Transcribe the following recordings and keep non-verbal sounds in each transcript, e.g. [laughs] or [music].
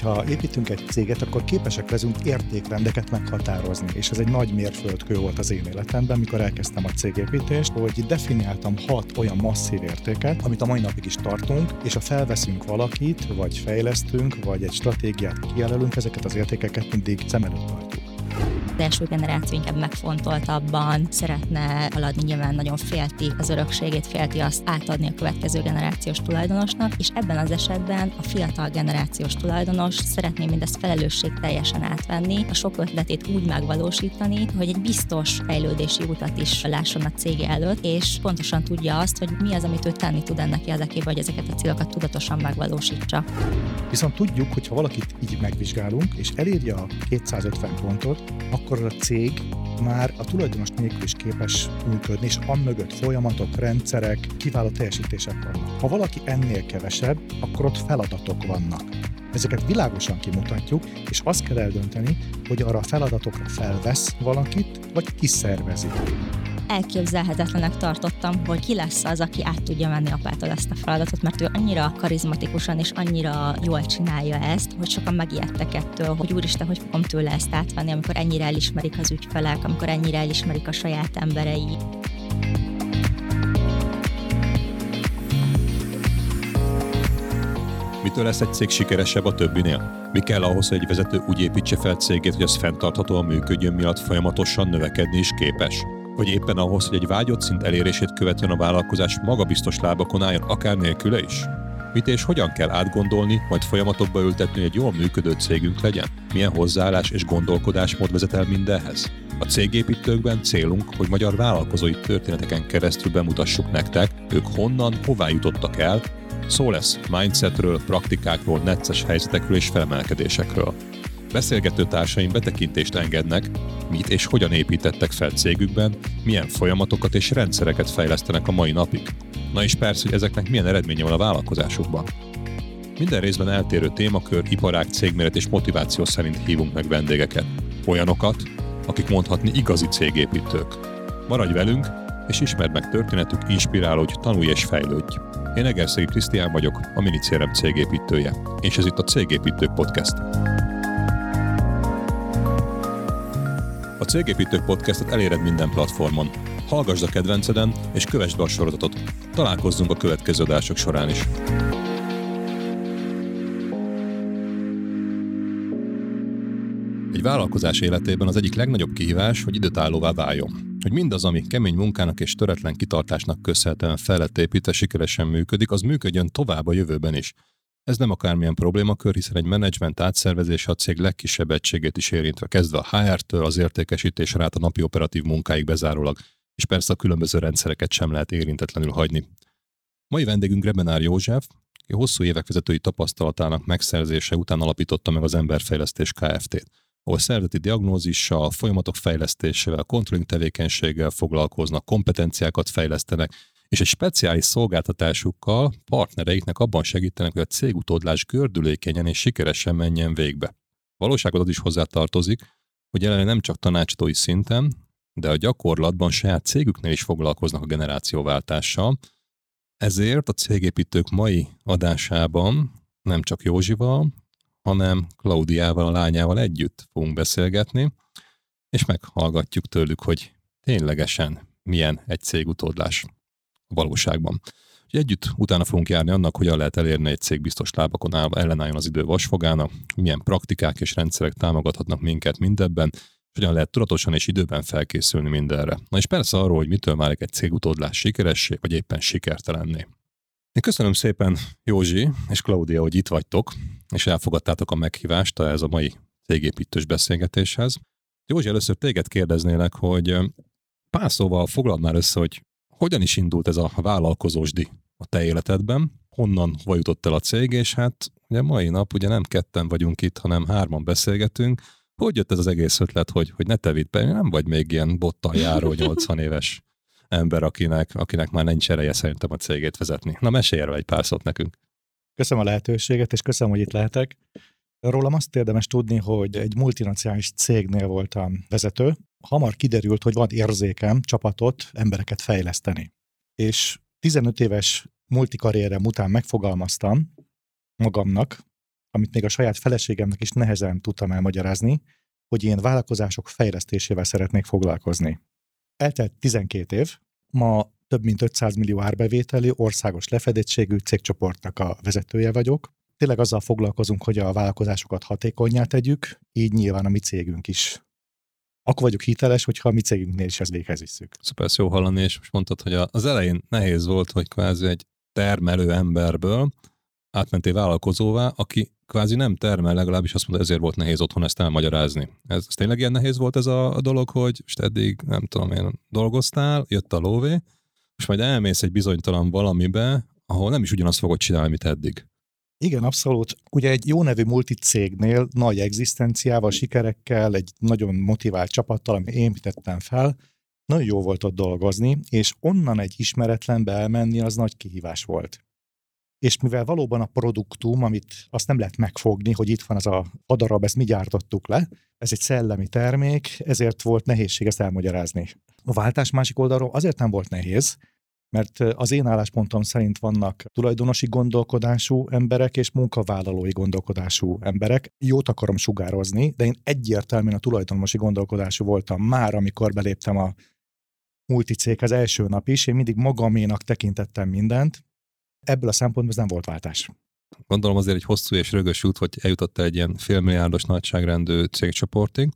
hogyha építünk egy céget, akkor képesek leszünk értékrendeket meghatározni. És ez egy nagy mérföldkő volt az én életemben, mikor elkezdtem a cégépítést, hogy definiáltam hat olyan masszív értéket, amit a mai napig is tartunk, és ha felveszünk valakit, vagy fejlesztünk, vagy egy stratégiát kijelölünk, ezeket az értékeket mindig szem előtt tartjuk az első generáció inkább megfontoltabban szeretne haladni, nyilván nagyon félti az örökségét, félti azt átadni a következő generációs tulajdonosnak, és ebben az esetben a fiatal generációs tulajdonos szeretné mindezt felelősség teljesen átvenni, a sok ötletét úgy megvalósítani, hogy egy biztos fejlődési utat is lásson a cége előtt, és pontosan tudja azt, hogy mi az, amit ő tenni tud ennek érdekében, hogy ezeket a célokat tudatosan megvalósítsa. Viszont tudjuk, hogy ha valakit így megvizsgálunk, és elírja a 250 pontot, akkor akkor a cég már a tulajdonos nélkül is képes működni, és mögött folyamatok, rendszerek, kiváló teljesítések vannak. Ha valaki ennél kevesebb, akkor ott feladatok vannak. Ezeket világosan kimutatjuk, és azt kell eldönteni, hogy arra a feladatokra felvesz valakit, vagy kiszervezi elképzelhetetlenek tartottam, hogy ki lesz az, aki át tudja menni apától ezt a feladatot, mert ő annyira karizmatikusan és annyira jól csinálja ezt, hogy sokan megijedtek ettől, hogy úristen, hogy fogom tőle ezt átvenni, amikor ennyire elismerik az ügyfelek, amikor ennyire elismerik a saját emberei. Mitől lesz egy cég sikeresebb a többinél? Mi kell ahhoz, hogy egy vezető úgy építse fel cégét, hogy az fenntarthatóan működjön, miatt folyamatosan növekedni is képes? Vagy éppen ahhoz, hogy egy vágyott szint elérését követően a vállalkozás magabiztos lábakon álljon, akár nélküle is? Mit és hogyan kell átgondolni, majd folyamatokba ültetni, hogy egy jól működő cégünk legyen? Milyen hozzáállás és gondolkodásmód vezet el mindenhez? A cégépítőkben célunk, hogy magyar vállalkozói történeteken keresztül bemutassuk nektek, ők honnan, hová jutottak el, szó lesz mindsetről, praktikákról, necces helyzetekről és felemelkedésekről. Beszélgető társaim betekintést engednek, mit és hogyan építettek fel cégükben, milyen folyamatokat és rendszereket fejlesztenek a mai napig. Na és persze, hogy ezeknek milyen eredménye van a vállalkozásukban. Minden részben eltérő témakör, iparág, cégméret és motiváció szerint hívunk meg vendégeket. Olyanokat, akik mondhatni igazi cégépítők. Maradj velünk, és ismerd meg történetük, inspirálódj, tanulj és fejlődj. Én Egerszegi Krisztián vagyok, a Minicérem cégépítője, és ez itt a Cégépítők Podcast. A Cégépítők podcastot eléred minden platformon. Hallgasd a kedvenceden, és kövessd be a sorozatot. Találkozzunk a következő adások során is. Egy vállalkozás életében az egyik legnagyobb kihívás, hogy időtállóvá váljon. Hogy mindaz, ami kemény munkának és töretlen kitartásnak köszönhetően felett építve sikeresen működik, az működjön tovább a jövőben is. Ez nem akármilyen problémakör, hiszen egy menedzsment átszervezése a cég legkisebb egységét is érintve, kezdve a HR-től az értékesítésre át a napi operatív munkáig bezárólag, és persze a különböző rendszereket sem lehet érintetlenül hagyni. Mai vendégünk Rebenár József, aki hosszú évek vezetői tapasztalatának megszerzése után alapította meg az Emberfejlesztés Kft-t, ahol szervezeti diagnózissal, folyamatok fejlesztésével, controlling tevékenységgel foglalkoznak, kompetenciákat fejlesztenek, és egy speciális szolgáltatásukkal partnereiknek abban segítenek, hogy a cégutódlás gördülékenyen és sikeresen menjen végbe. Valóságot az is hozzá tartozik, hogy jelenleg nem csak tanácsadói szinten, de a gyakorlatban saját cégüknél is foglalkoznak a generációváltással, ezért a cégépítők mai adásában nem csak Józsival, hanem Klaudiával, a lányával együtt fogunk beszélgetni, és meghallgatjuk tőlük, hogy ténylegesen milyen egy cégutódlás a valóságban. Úgyhogy együtt utána fogunk járni annak, hogyan lehet elérni egy cég biztos lábakon állva, ellenálljon az idő vasfogának, milyen praktikák és rendszerek támogathatnak minket mindebben, hogyan lehet tudatosan és időben felkészülni mindenre. Na és persze arról, hogy mitől válik egy cég utódlás sikeressé, vagy éppen sikertelenné. Én köszönöm szépen Józsi és Klaudia, hogy itt vagytok, és elfogadtátok a meghívást ez a mai cégépítős beszélgetéshez. Józsi, először téged kérdeznélek, hogy pár szóval foglald már össze, hogy hogyan is indult ez a vállalkozósdi a te életedben? Honnan hova jutott el a cég, és hát ugye mai nap ugye nem ketten vagyunk itt, hanem hárman beszélgetünk. Hogy jött ez az egész ötlet, hogy, hogy ne te vidd be? Nem vagy még ilyen bottal járó 80 éves ember, akinek, akinek már nincs ereje szerintem a cégét vezetni. Na mesélj erről egy pár szót nekünk. Köszönöm a lehetőséget, és köszönöm, hogy itt lehetek. Rólam azt érdemes tudni, hogy egy multinacionális cégnél voltam vezető, hamar kiderült, hogy van érzékem csapatot, embereket fejleszteni. És 15 éves multikarrierem után megfogalmaztam magamnak, amit még a saját feleségemnek is nehezen tudtam elmagyarázni, hogy én vállalkozások fejlesztésével szeretnék foglalkozni. Eltelt 12 év, ma több mint 500 millió árbevételű, országos lefedettségű cégcsoportnak a vezetője vagyok. Tényleg azzal foglalkozunk, hogy a vállalkozásokat hatékonyá tegyük, így nyilván a mi cégünk is. Akkor vagyok hiteles, hogyha a mi cégünknél is ezt véghez visszük. Szuper, ez jó hallani, és most mondtad, hogy az elején nehéz volt, hogy kvázi egy termelő emberből átmentél vállalkozóvá, aki kvázi nem termel, legalábbis azt mondta, ezért volt nehéz otthon ezt elmagyarázni. Ez, ez tényleg ilyen nehéz volt ez a, a dolog, hogy most eddig, nem tudom én, dolgoztál, jött a lóvé, és majd elmész egy bizonytalan valamibe, ahol nem is ugyanazt fogod csinálni, mint eddig. Igen, abszolút. Ugye egy jó nevű multicégnél, nagy egzisztenciával, sikerekkel, egy nagyon motivált csapattal, amit én tettem fel, nagyon jó volt ott dolgozni, és onnan egy ismeretlenbe elmenni, az nagy kihívás volt. És mivel valóban a produktum, amit azt nem lehet megfogni, hogy itt van az a adarab, ezt mi gyártottuk le, ez egy szellemi termék, ezért volt nehézség ezt elmagyarázni. A váltás másik oldalról azért nem volt nehéz, mert az én álláspontom szerint vannak tulajdonosi gondolkodású emberek és munkavállalói gondolkodású emberek. Jót akarom sugározni, de én egyértelműen a tulajdonosi gondolkodású voltam már, amikor beléptem a multicéghez első nap is. Én mindig magaménak tekintettem mindent. Ebből a szempontból ez nem volt váltás. Gondolom azért egy hosszú és rögös út, hogy eljutott egy ilyen félmilliárdos nagyságrendű cégcsoportig,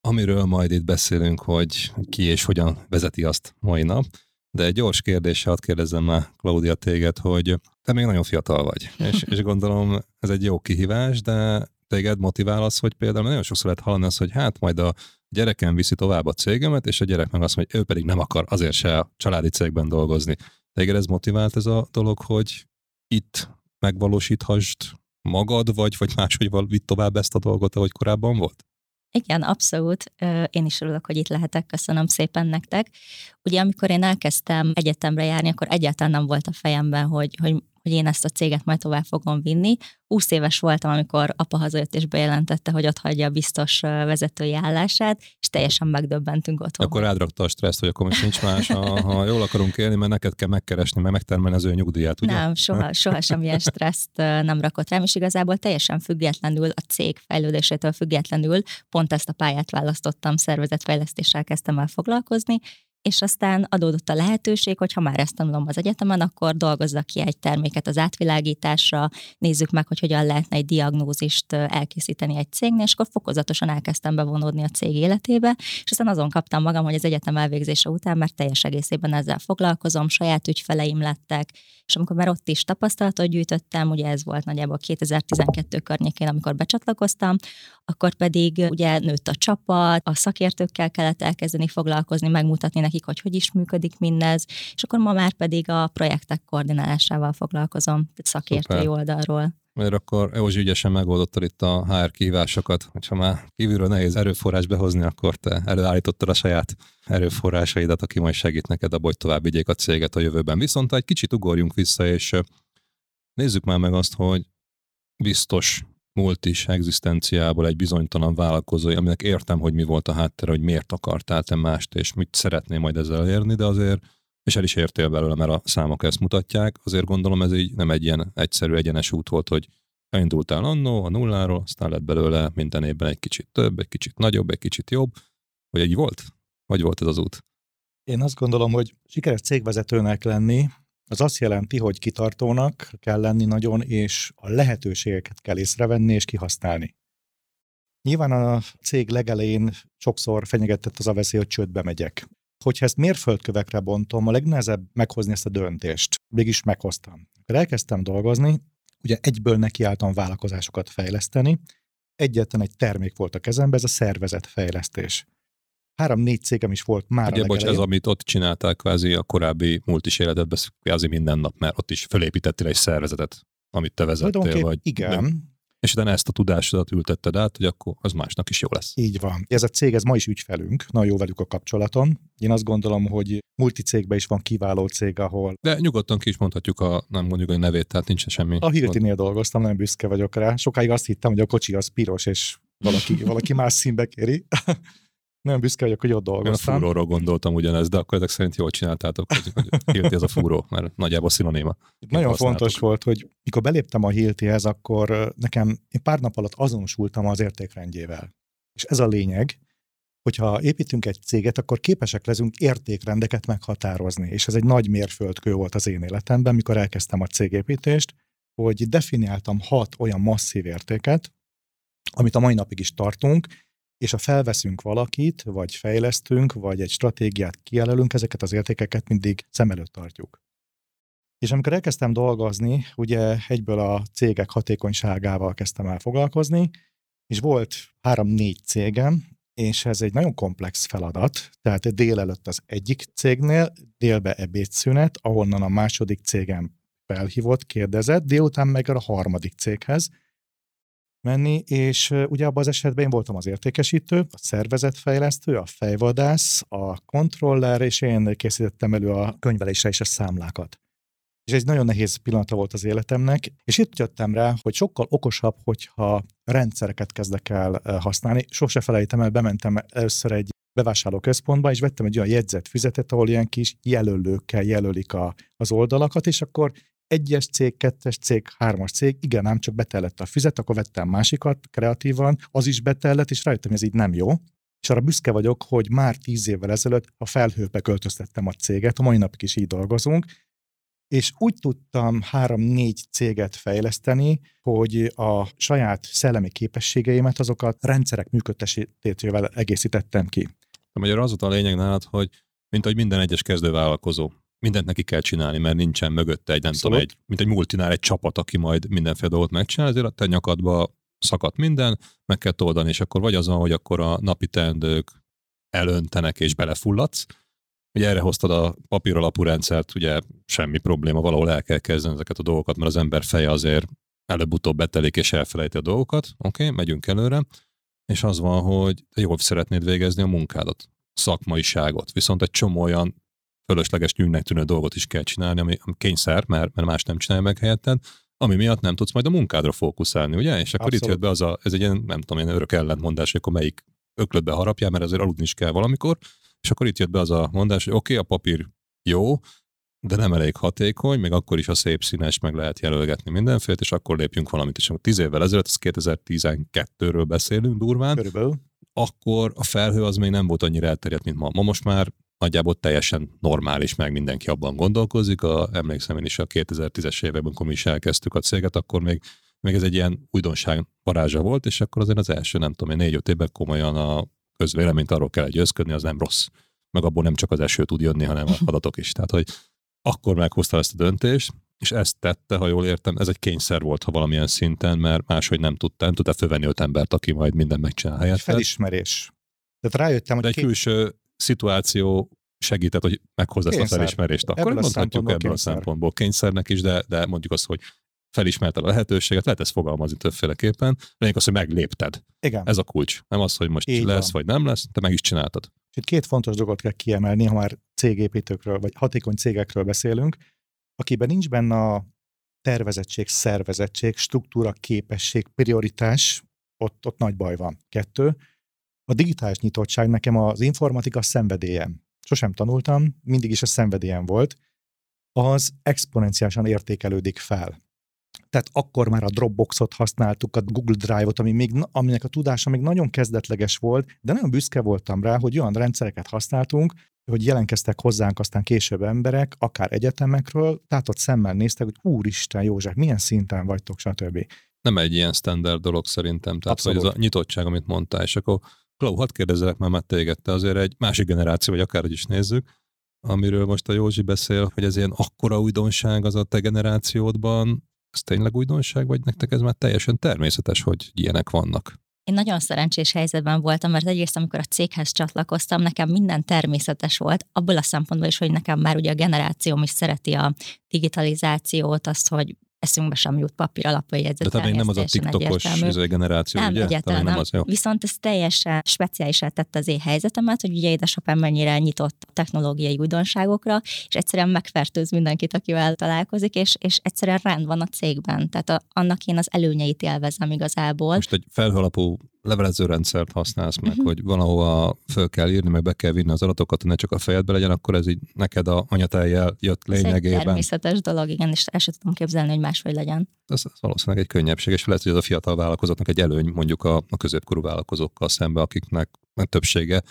amiről majd itt beszélünk, hogy ki és hogyan vezeti azt mai nap. De egy gyors kérdéssel hadd kérdezzem már, Claudia, téged, hogy te még nagyon fiatal vagy, és, [laughs] és gondolom ez egy jó kihívás, de téged motivál az, hogy például nagyon sokszor lehet hallani azt, hogy hát majd a gyerekem viszi tovább a cégemet, és a gyerek meg azt mondja, hogy ő pedig nem akar azért se a családi cégben dolgozni. Téged ez motivált ez a dolog, hogy itt megvalósíthasd magad, vagy, vagy máshogy vitt tovább ezt a dolgot, ahogy korábban volt? Igen, abszolút. Én is örülök, hogy itt lehetek. Köszönöm szépen nektek. Ugye, amikor én elkezdtem egyetemre járni, akkor egyáltalán nem volt a fejemben, hogy, hogy hogy én ezt a céget majd tovább fogom vinni. 20 éves voltam, amikor apa hazajött és bejelentette, hogy ott hagyja a biztos vezetői állását, és teljesen megdöbbentünk otthon. Akkor rádrakta a stresszt, hogy akkor most nincs más, ha, ha jól akarunk élni, mert neked kell megkeresni, mert megtermelni az ő nyugdíjat, ugye? Nem, soha, soha semmilyen stresszt nem rakott rám, és igazából teljesen függetlenül, a cég fejlődésétől függetlenül pont ezt a pályát választottam, szervezetfejlesztéssel kezdtem el foglalkozni, és aztán adódott a lehetőség, hogy ha már ezt tanulom az egyetemen, akkor dolgozzak ki egy terméket az átvilágításra, nézzük meg, hogy hogyan lehetne egy diagnózist elkészíteni egy cégnél, és akkor fokozatosan elkezdtem bevonódni a cég életébe, és aztán azon kaptam magam, hogy az egyetem elvégzése után már teljes egészében ezzel foglalkozom, saját ügyfeleim lettek, és amikor már ott is tapasztalatot gyűjtöttem, ugye ez volt nagyjából 2012 környékén, amikor becsatlakoztam, akkor pedig ugye nőtt a csapat, a szakértőkkel kellett elkezdeni foglalkozni, megmutatni nekik, hogy hogy is működik mindez, és akkor ma már pedig a projektek koordinálásával foglalkozom szakértői Szuper. oldalról. Mert akkor Eozsi ügyesen megoldottad itt a HR kihívásokat, hogyha már kívülről nehéz erőforrás behozni, akkor te előállítottad a saját erőforrásaidat, aki majd segít neked abban, hogy tovább vigyék a céget a jövőben. Viszont egy kicsit ugorjunk vissza, és nézzük már meg azt, hogy biztos múlt is egzisztenciából egy bizonytalan vállalkozó, aminek értem, hogy mi volt a háttere, hogy miért akartál te mást, és mit szeretnél majd ezzel elérni, de azért, és el is értél belőle, mert a számok ezt mutatják, azért gondolom ez így nem egy ilyen egyszerű, egyenes út volt, hogy elindultál annó a nulláról, aztán lett belőle minden évben egy kicsit több, egy kicsit nagyobb, egy kicsit jobb, vagy egy volt? Vagy volt ez az út? Én azt gondolom, hogy sikeres cégvezetőnek lenni, az azt jelenti, hogy kitartónak kell lenni nagyon, és a lehetőségeket kell észrevenni és kihasználni. Nyilván a cég legelején sokszor fenyegetett az a veszély, hogy csődbe megyek. Hogyha ezt mérföldkövekre bontom, a legnehezebb meghozni ezt a döntést. Mégis meghoztam. Akkor elkezdtem dolgozni, ugye egyből nekiálltam vállalkozásokat fejleszteni, egyetlen egy termék volt a kezemben, ez a szervezetfejlesztés három-négy cégem is volt már Ugye, bocs, ez amit ott csináltál kvázi a korábbi multis életedben, kvázi minden nap, mert ott is fölépítettél egy szervezetet, amit te vezettél, vagy... Igen. Nem? És utána ezt a tudásodat ültetted át, hogy akkor az másnak is jó lesz. Így van. Ez a cég, ez ma is ügyfelünk, nagyon jó velük a kapcsolaton. Én azt gondolom, hogy multicégben is van kiváló cég, ahol... De nyugodtan ki is mondhatjuk a, nem mondjuk a nevét, tehát nincs semmi. A Hiltinél dolgoztam, nagyon büszke vagyok rá. Sokáig azt hittem, hogy a kocsi az piros, és valaki, valaki más színbe kéri. Nagyon büszke vagyok, hogy ott dolgoztam. Én a fúróról gondoltam ugyanezt, de akkor ezek szerint jól csináltátok, hogy, hogy Hilti az a fúró, mert nagyjából szinonéma. Nagyon fontos volt, hogy mikor beléptem a Hiltihez, akkor nekem én pár nap alatt azonosultam az értékrendjével. És ez a lényeg, hogyha építünk egy céget, akkor képesek leszünk értékrendeket meghatározni. És ez egy nagy mérföldkő volt az én életemben, mikor elkezdtem a cégépítést, hogy definiáltam hat olyan masszív értéket, amit a mai napig is tartunk, és ha felveszünk valakit, vagy fejlesztünk, vagy egy stratégiát kijelölünk, ezeket az értékeket mindig szem előtt tartjuk. És amikor elkezdtem dolgozni, ugye egyből a cégek hatékonyságával kezdtem el foglalkozni, és volt három-négy cégem, és ez egy nagyon komplex feladat, tehát délelőtt az egyik cégnél, délbe ebédszünet, ahonnan a második cégem felhívott, kérdezett, délután meg a harmadik céghez, menni, és ugye abban az esetben én voltam az értékesítő, a szervezetfejlesztő, a fejvadász, a kontroller, és én készítettem elő a könyvelésre és a számlákat. És egy nagyon nehéz pillanata volt az életemnek, és itt jöttem rá, hogy sokkal okosabb, hogyha rendszereket kezdek el használni. Sose felejtem el, bementem először egy bevásárlóközpontba, és vettem egy olyan jegyzetfüzetet, ahol ilyen kis jelölőkkel jelölik a, az oldalakat, és akkor egyes cég, kettes cég, hármas cég, igen, ám csak betellett a füzet, akkor vettem másikat kreatívan, az is betellett, és rájöttem, hogy ez így nem jó. És arra büszke vagyok, hogy már tíz évvel ezelőtt a felhőbe költöztettem a céget, a mai napig is így dolgozunk, és úgy tudtam három-négy céget fejleszteni, hogy a saját szellemi képességeimet azokat rendszerek működtetésével egészítettem ki. A magyar az volt a lényeg nálad, hogy mint hogy minden egyes kezdővállalkozó, mindent neki kell csinálni, mert nincsen mögötte egy, nem Abszolút. tudom, egy, mint egy multinál egy csapat, aki majd mindenféle dolgot megcsinál, ezért a te nyakadba szakadt minden, meg kell toldani, és akkor vagy az van, hogy akkor a napi teendők elöntenek és belefulladsz, Ugye erre hoztad a papír alapú rendszert, ugye semmi probléma, valahol el kell kezdeni ezeket a dolgokat, mert az ember feje azért előbb-utóbb betelik és elfelejti a dolgokat. Oké, okay, megyünk előre. És az van, hogy te jól szeretnéd végezni a munkádat, szakmaiságot. Viszont egy csomó olyan fölösleges nyűgnek tűnő dolgot is kell csinálni, ami, kényszer, mert, mert más nem csinálja meg helyetted, ami miatt nem tudsz majd a munkádra fókuszálni, ugye? És akkor Abszolút. itt jött be az a, ez egy ilyen, nem tudom, ilyen örök ellentmondás, hogy akkor melyik öklödbe harapjál, mert azért aludni is kell valamikor, és akkor itt jött be az a mondás, hogy oké, okay, a papír jó, de nem elég hatékony, még akkor is a szép színes meg lehet jelölgetni mindenféle, és akkor lépjünk valamit. És tíz évvel ezelőtt, az 2012-ről beszélünk durván, Körülbelül. akkor a felhő az még nem volt annyira elterjedt, mint ma. Ma most már nagyjából teljesen normális, meg mindenki abban gondolkozik. A, emlékszem én is a 2010-es években, amikor mi is elkezdtük a céget, akkor még, még ez egy ilyen újdonság varázsa volt, és akkor azért az első, nem tudom, négy-öt évben komolyan a közvéleményt arról kell győzködni, az nem rossz. Meg abból nem csak az eső tud jönni, hanem a adatok is. Tehát, hogy akkor meghozta ezt a döntést, és ezt tette, ha jól értem, ez egy kényszer volt, ha valamilyen szinten, mert máshogy nem tudta, nem tudta fölvenni öt embert, aki majd minden megcsinál helyett. Felismerés. Tehát rájöttem, hogy... De egy külső szituáció segített, hogy meghozza ezt a felismerést. Akkor ebből mondhatjuk ebből a szempontból kényszernek is, de, de mondjuk azt, hogy felismerted a lehetőséget, lehet ezt fogalmazni többféleképpen. Lényeg az, hogy meglépted. Igen. Ez a kulcs. Nem az, hogy most Így lesz van. vagy nem lesz, te meg is csináltad. És itt két fontos dolgot kell kiemelni, ha már cégépítőkről, vagy hatékony cégekről beszélünk, akiben nincs benne a tervezettség, szervezettség, struktúra, képesség, prioritás, ott, ott nagy baj van. Kettő, a digitális nyitottság nekem az informatika szenvedélyem. Sosem tanultam, mindig is a szenvedélyem volt. Az exponenciálisan értékelődik fel. Tehát akkor már a Dropboxot használtuk, a Google Drive-ot, ami még, aminek a tudása még nagyon kezdetleges volt, de nagyon büszke voltam rá, hogy olyan rendszereket használtunk, hogy jelenkeztek hozzánk aztán később emberek, akár egyetemekről, tehát ott szemmel néztek, hogy úristen József, milyen szinten vagytok, stb. Nem egy ilyen standard dolog szerintem, tehát Abszolút. hogy ez a nyitottság, amit mondtál, és akkor Klau, hadd kérdezzelek már, mert téged, te azért egy másik generáció, vagy akárhogy is nézzük, amiről most a Józsi beszél, hogy ez ilyen akkora újdonság az a te generációdban, ez tényleg újdonság, vagy nektek ez már teljesen természetes, hogy ilyenek vannak? Én nagyon szerencsés helyzetben voltam, mert egyrészt, amikor a céghez csatlakoztam, nekem minden természetes volt, abból a szempontból is, hogy nekem már ugye a generációm is szereti a digitalizációt, azt, hogy eszünkbe sem jut papír alapú jegyzet. De talán nem az a TikTokos izé generáció, nem, ugye? Egyáltalán nem. Az, jó. Viszont ez teljesen speciálisá tette az én helyzetemet, hogy ugye édesapám mennyire nyitott technológiai újdonságokra, és egyszerűen megfertőz mindenkit, akivel találkozik, és, és egyszerűen rend van a cégben. Tehát a, annak én az előnyeit élvezem igazából. Most egy felhalapú levelező rendszert használsz meg, Mhm. hogy valahova föl kell írni, meg be kell vinni az adatokat, hogy ne csak a fejedbe legyen, akkor ez így neked a anyateljel jött Ez egy lényegében. természetes dolog, igen, és el sem tudom képzelni, hogy máshogy legyen. Ez, ez valószínűleg egy könnyebbség, és lehet, hogy ez a fiatal vállalkozóknak egy előny mondjuk a, a középkorú vállalkozókkal szemben, akiknek a többsége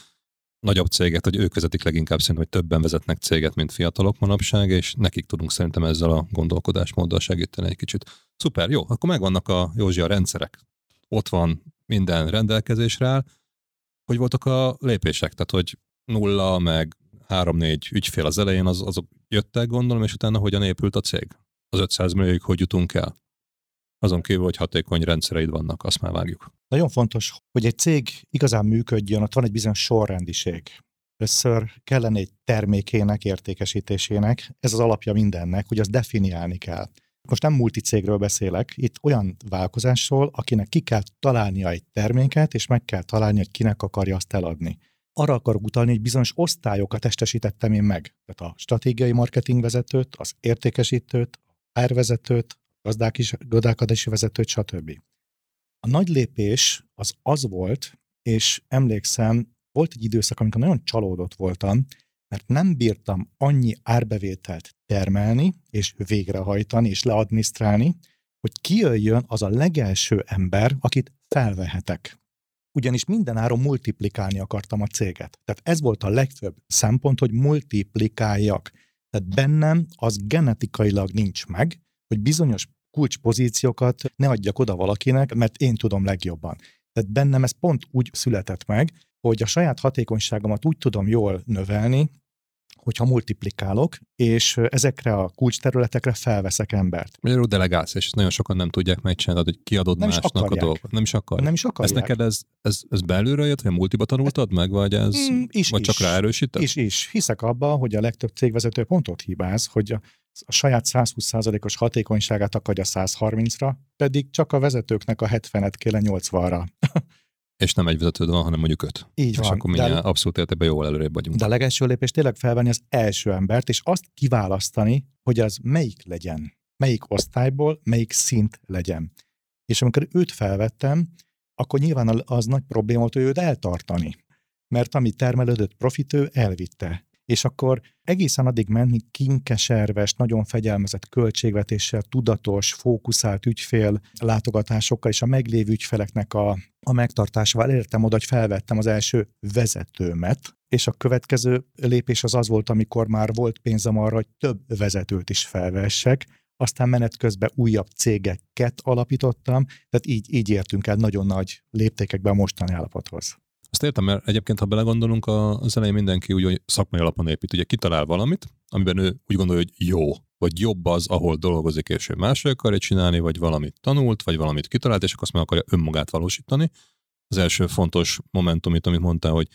nagyobb céget, hogy ők vezetik leginkább szerintem, hogy többen vezetnek céget, mint fiatalok manapság, és nekik tudunk szerintem ezzel a gondolkodásmóddal segíteni egy kicsit. Szuper, jó, akkor megvannak a Józsi a rendszerek. Ott van minden rendelkezésre áll. Hogy voltak a lépések? Tehát, hogy nulla, meg három-négy ügyfél az elején, az, azok jöttek, gondolom, és utána hogyan épült a cég? Az 500 millióig hogy jutunk el? Azon kívül, hogy hatékony rendszereid vannak, azt már vágjuk. Nagyon fontos, hogy egy cég igazán működjön, ott van egy bizonyos sorrendiség. Először kellene egy termékének értékesítésének, ez az alapja mindennek, hogy azt definiálni kell. Most nem multicégről beszélek, itt olyan vállalkozásról, akinek ki kell találnia egy terméket, és meg kell találni, hogy kinek akarja azt eladni. Arra akarok utalni, hogy bizonyos osztályokat testesítettem én meg. Tehát a stratégiai marketing vezetőt, az értékesítőt, a HR vezetőt, gazdálkodási vezetőt, stb. A nagy lépés az az volt, és emlékszem, volt egy időszak, amikor nagyon csalódott voltam, mert nem bírtam annyi árbevételt termelni, és végrehajtani, és leadminisztrálni, hogy kijöjjön az a legelső ember, akit felvehetek. Ugyanis minden áron multiplikálni akartam a céget. Tehát ez volt a legfőbb szempont, hogy multiplikáljak. Tehát bennem az genetikailag nincs meg, hogy bizonyos kulcspozíciókat ne adjak oda valakinek, mert én tudom legjobban. Tehát bennem ez pont úgy született meg, hogy a saját hatékonyságomat úgy tudom jól növelni, hogyha multiplikálok, és ezekre a kulcsterületekre felveszek embert. Magyarul delegálsz, és nagyon sokan nem tudják megcsinálni, hogy kiadod Nem is másnak a dolgokat. Nem is akar. Nem is Ez akarják. neked ez, ez, ez belülről jött, vagy a multiba tanultad meg, vagy ez, Mm, is, vagy is. csak ráerősíted? És is. Hiszek abba, hogy a legtöbb cégvezető pont ott hibáz, hogy a, a saját 120%-os hatékonyságát akarja 130-ra, pedig csak a vezetőknek a 70-et kéne 80-ra. [laughs] És nem egy vezetőd van, hanem mondjuk öt. Így És van. akkor de, mindjárt abszolút értében jól előrébb vagyunk. de a legelső lépés tényleg felvenni az első embert, és azt kiválasztani, hogy az melyik legyen. Melyik osztályból, melyik szint legyen. És amikor őt felvettem, akkor nyilván az nagy probléma volt, hogy őt eltartani. Mert ami termelődött profit, ő elvitte. És akkor egészen addig ment, míg kinkeserves, nagyon fegyelmezett költségvetéssel, tudatos, fókuszált ügyfél látogatásokkal és a meglévő ügyfeleknek a, a megtartásával elértem oda, hogy felvettem az első vezetőmet, és a következő lépés az az volt, amikor már volt pénzem arra, hogy több vezetőt is felvessek, aztán menet közben újabb cégeket alapítottam, tehát így, így értünk el nagyon nagy léptékekbe a mostani állapothoz. Azt értem, mert egyébként, ha belegondolunk, az elején mindenki úgy, hogy szakmai alapon épít. Ugye kitalál valamit, amiben ő úgy gondolja, hogy jó, vagy jobb az, ahol dolgozik, és ő másra akarja csinálni, vagy valamit tanult, vagy valamit kitalált, és akkor azt meg akarja önmagát valósítani. Az első fontos momentum itt, amit mondtál, hogy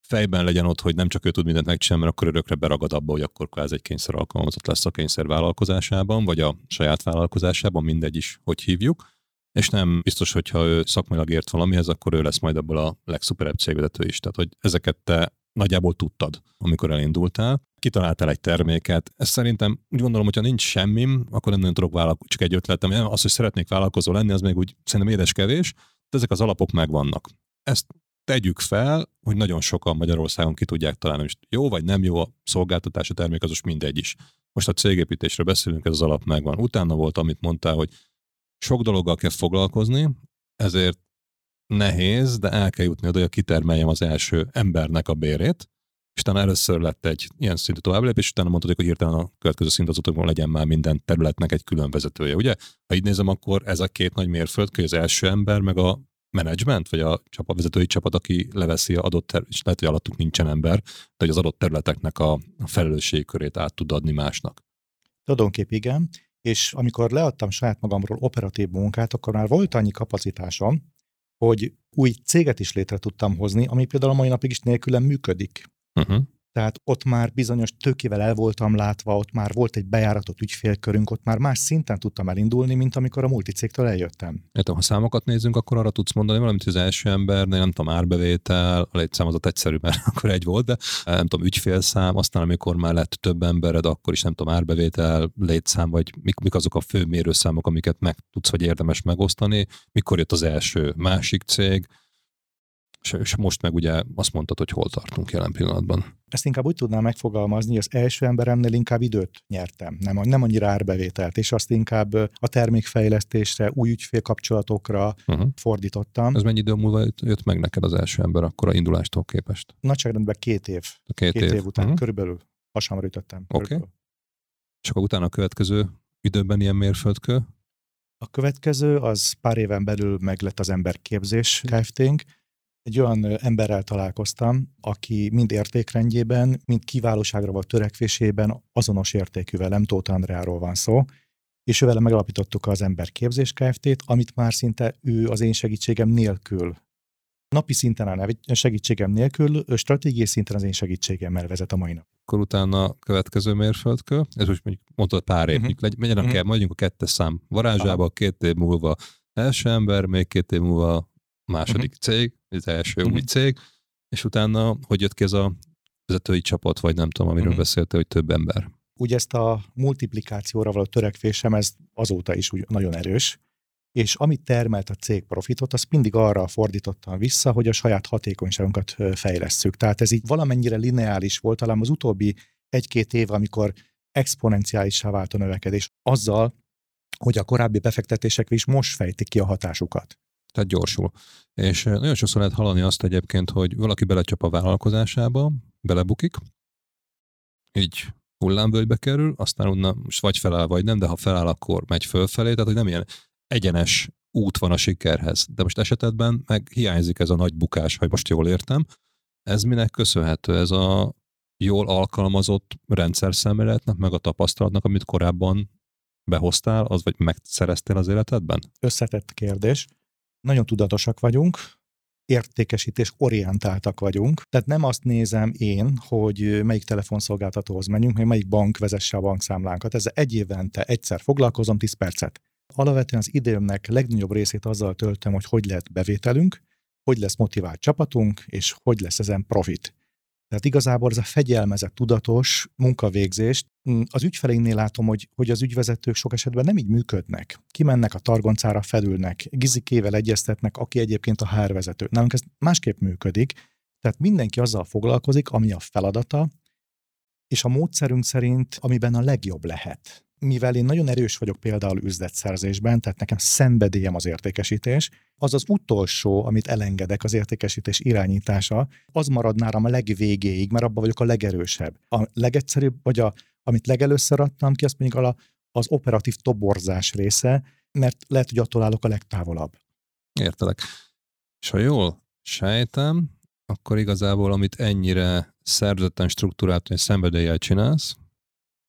fejben legyen ott, hogy nem csak ő tud mindent megcsinálni, mert akkor örökre beragad abba, hogy akkor kvázi egy kényszer alkalmazott lesz a kényszer vállalkozásában, vagy a saját vállalkozásában, mindegy is, hogy hívjuk. És nem biztos, hogyha ő szakmailag ért valamihez, akkor ő lesz majd abból a legszuperebb cégvezető is. Tehát, hogy ezeket te nagyjából tudtad, amikor elindultál. Kitaláltál egy terméket. Ez szerintem úgy gondolom, hogyha nincs semmim, akkor nem nagyon tudok vállalkozni, csak egy ötletem. Az, hogy szeretnék vállalkozó lenni, az még úgy szerintem édes kevés, de ezek az alapok megvannak. Ezt tegyük fel, hogy nagyon sokan Magyarországon ki tudják találni, hogy jó vagy nem jó a szolgáltatás, a termék, az most mindegy is. Most a cégépítésről beszélünk, ez az alap megvan. Utána volt, amit mondtál, hogy sok dologgal kell foglalkozni, ezért nehéz, de el kell jutni oda, hogy kitermeljem az első embernek a bérét, és utána először lett egy ilyen szintű továbblépés, és utána mondtad, hogy hirtelen a következő szint az utakon legyen már minden területnek egy külön vezetője. Ugye? Ha így nézem, akkor ez a két nagy mérföldkő, az első ember, meg a menedzsment, vagy a csapat, vezetői csapat, aki leveszi a adott terület, és lehet, hogy alattuk nincsen ember, de hogy az adott területeknek a felelősségkörét át tud adni másnak. Tulajdonképp igen, és amikor leadtam saját magamról operatív munkát, akkor már volt annyi kapacitásom, hogy új céget is létre tudtam hozni, ami például a mai napig is nélkülem működik. Uh-huh. Tehát ott már bizonyos tőkével el voltam látva, ott már volt egy bejáratott ügyfélkörünk, ott már más szinten tudtam elindulni, mint amikor a multicégtől eljöttem. Értem, ha számokat nézzünk, akkor arra tudsz mondani valamit, hogy az első ember, nem tudom, árbevétel, a létszámozat egyszerű, mert [laughs] akkor egy volt, de nem tudom, ügyfélszám, aztán amikor már lett több embered, akkor is nem tudom, árbevétel, létszám, vagy mik, mik azok a fő mérőszámok, amiket meg tudsz, hogy érdemes megosztani, mikor jött az első másik cég, és most meg ugye azt mondtad, hogy hol tartunk jelen pillanatban. Ezt inkább úgy tudnám megfogalmazni, hogy az első emberemnél inkább időt nyertem, nem, nem annyira árbevételt, és azt inkább a termékfejlesztésre, új ügyfélkapcsolatokra uh-huh. fordítottam. Ez mennyi idő múlva jött meg neked az első ember akkor a indulástól képest? Nagyságrendben két év. A két, két év. év után uh-huh. körülbelül hasamra ütöttem. Oké. Okay. És akkor utána a következő időben ilyen mérföldkő? A következő az pár éven belül meg lett az emberképzés Kft-nk, egy olyan emberrel találkoztam, aki mind értékrendjében, mind kiválóságra vagy törekvésében azonos értékű velem, Tóth Andráról van szó, és ővel megalapítottuk az Emberképzés Kft-t, amit már szinte ő az én segítségem nélkül napi szinten a segítségem nélkül, stratégiai szinten az én segítségemmel vezet a mai nap. Akkor utána a következő mérföldkő, ez most mondjuk mondtad pár év, uh-huh. legyen uh-huh. kell, mondjuk a kettes szám varázsába, Aha. két év múlva első ember, még két év múlva második uh-huh. cég, az első uh-huh. új cég, és utána hogy jött ki ez a vezetői csapat, vagy nem tudom, amiről uh-huh. beszélte, hogy több ember. Ugye ezt a multiplikációra való törekvésem, ez azóta is úgy nagyon erős, és amit termelt a cég profitot, azt mindig arra fordítottam vissza, hogy a saját hatékonyságunkat fejlesszük. Tehát ez így valamennyire lineáris volt, talán az utóbbi egy-két év, amikor exponenciálissá vált a növekedés, azzal, hogy a korábbi befektetések is most fejtik ki a hatásukat tehát gyorsul. És nagyon sokszor lehet hallani azt egyébként, hogy valaki belecsap a vállalkozásába, belebukik, így hullámvölgybe kerül, aztán onnan most vagy feláll, vagy nem, de ha feláll, akkor megy fölfelé, tehát hogy nem ilyen egyenes út van a sikerhez. De most esetedben meg hiányzik ez a nagy bukás, ha most jól értem. Ez minek köszönhető? Ez a jól alkalmazott rendszer szemléletnek, meg a tapasztalatnak, amit korábban behoztál, az vagy megszereztél az életedben? Összetett kérdés nagyon tudatosak vagyunk, értékesítés orientáltak vagyunk. Tehát nem azt nézem én, hogy melyik telefonszolgáltatóhoz menjünk, vagy melyik bank vezesse a bankszámlánkat. Ezzel egy évente egyszer foglalkozom 10 percet. Alapvetően az időmnek legnagyobb részét azzal töltöm, hogy hogy lehet bevételünk, hogy lesz motivált csapatunk, és hogy lesz ezen profit. Tehát igazából ez a fegyelmezett, tudatos munkavégzést mm, az ügyfeleinknél látom, hogy, hogy az ügyvezetők sok esetben nem így működnek. Kimennek a targoncára, felülnek, gizikével egyeztetnek, aki egyébként a hárvezető. Nálunk ez másképp működik, tehát mindenki azzal foglalkozik, ami a feladata, és a módszerünk szerint, amiben a legjobb lehet mivel én nagyon erős vagyok például üzletszerzésben, tehát nekem szenvedélyem az értékesítés, az az utolsó, amit elengedek, az értékesítés irányítása, az marad nálam a legvégéig, mert abban vagyok a legerősebb. A legegyszerűbb, vagy a, amit legelőször adtam ki, azt mondjuk a, az operatív toborzás része, mert lehet, hogy attól állok a legtávolabb. Értelek. És ha jól sejtem, akkor igazából, amit ennyire szervezetten struktúrált, és szenvedéllyel csinálsz,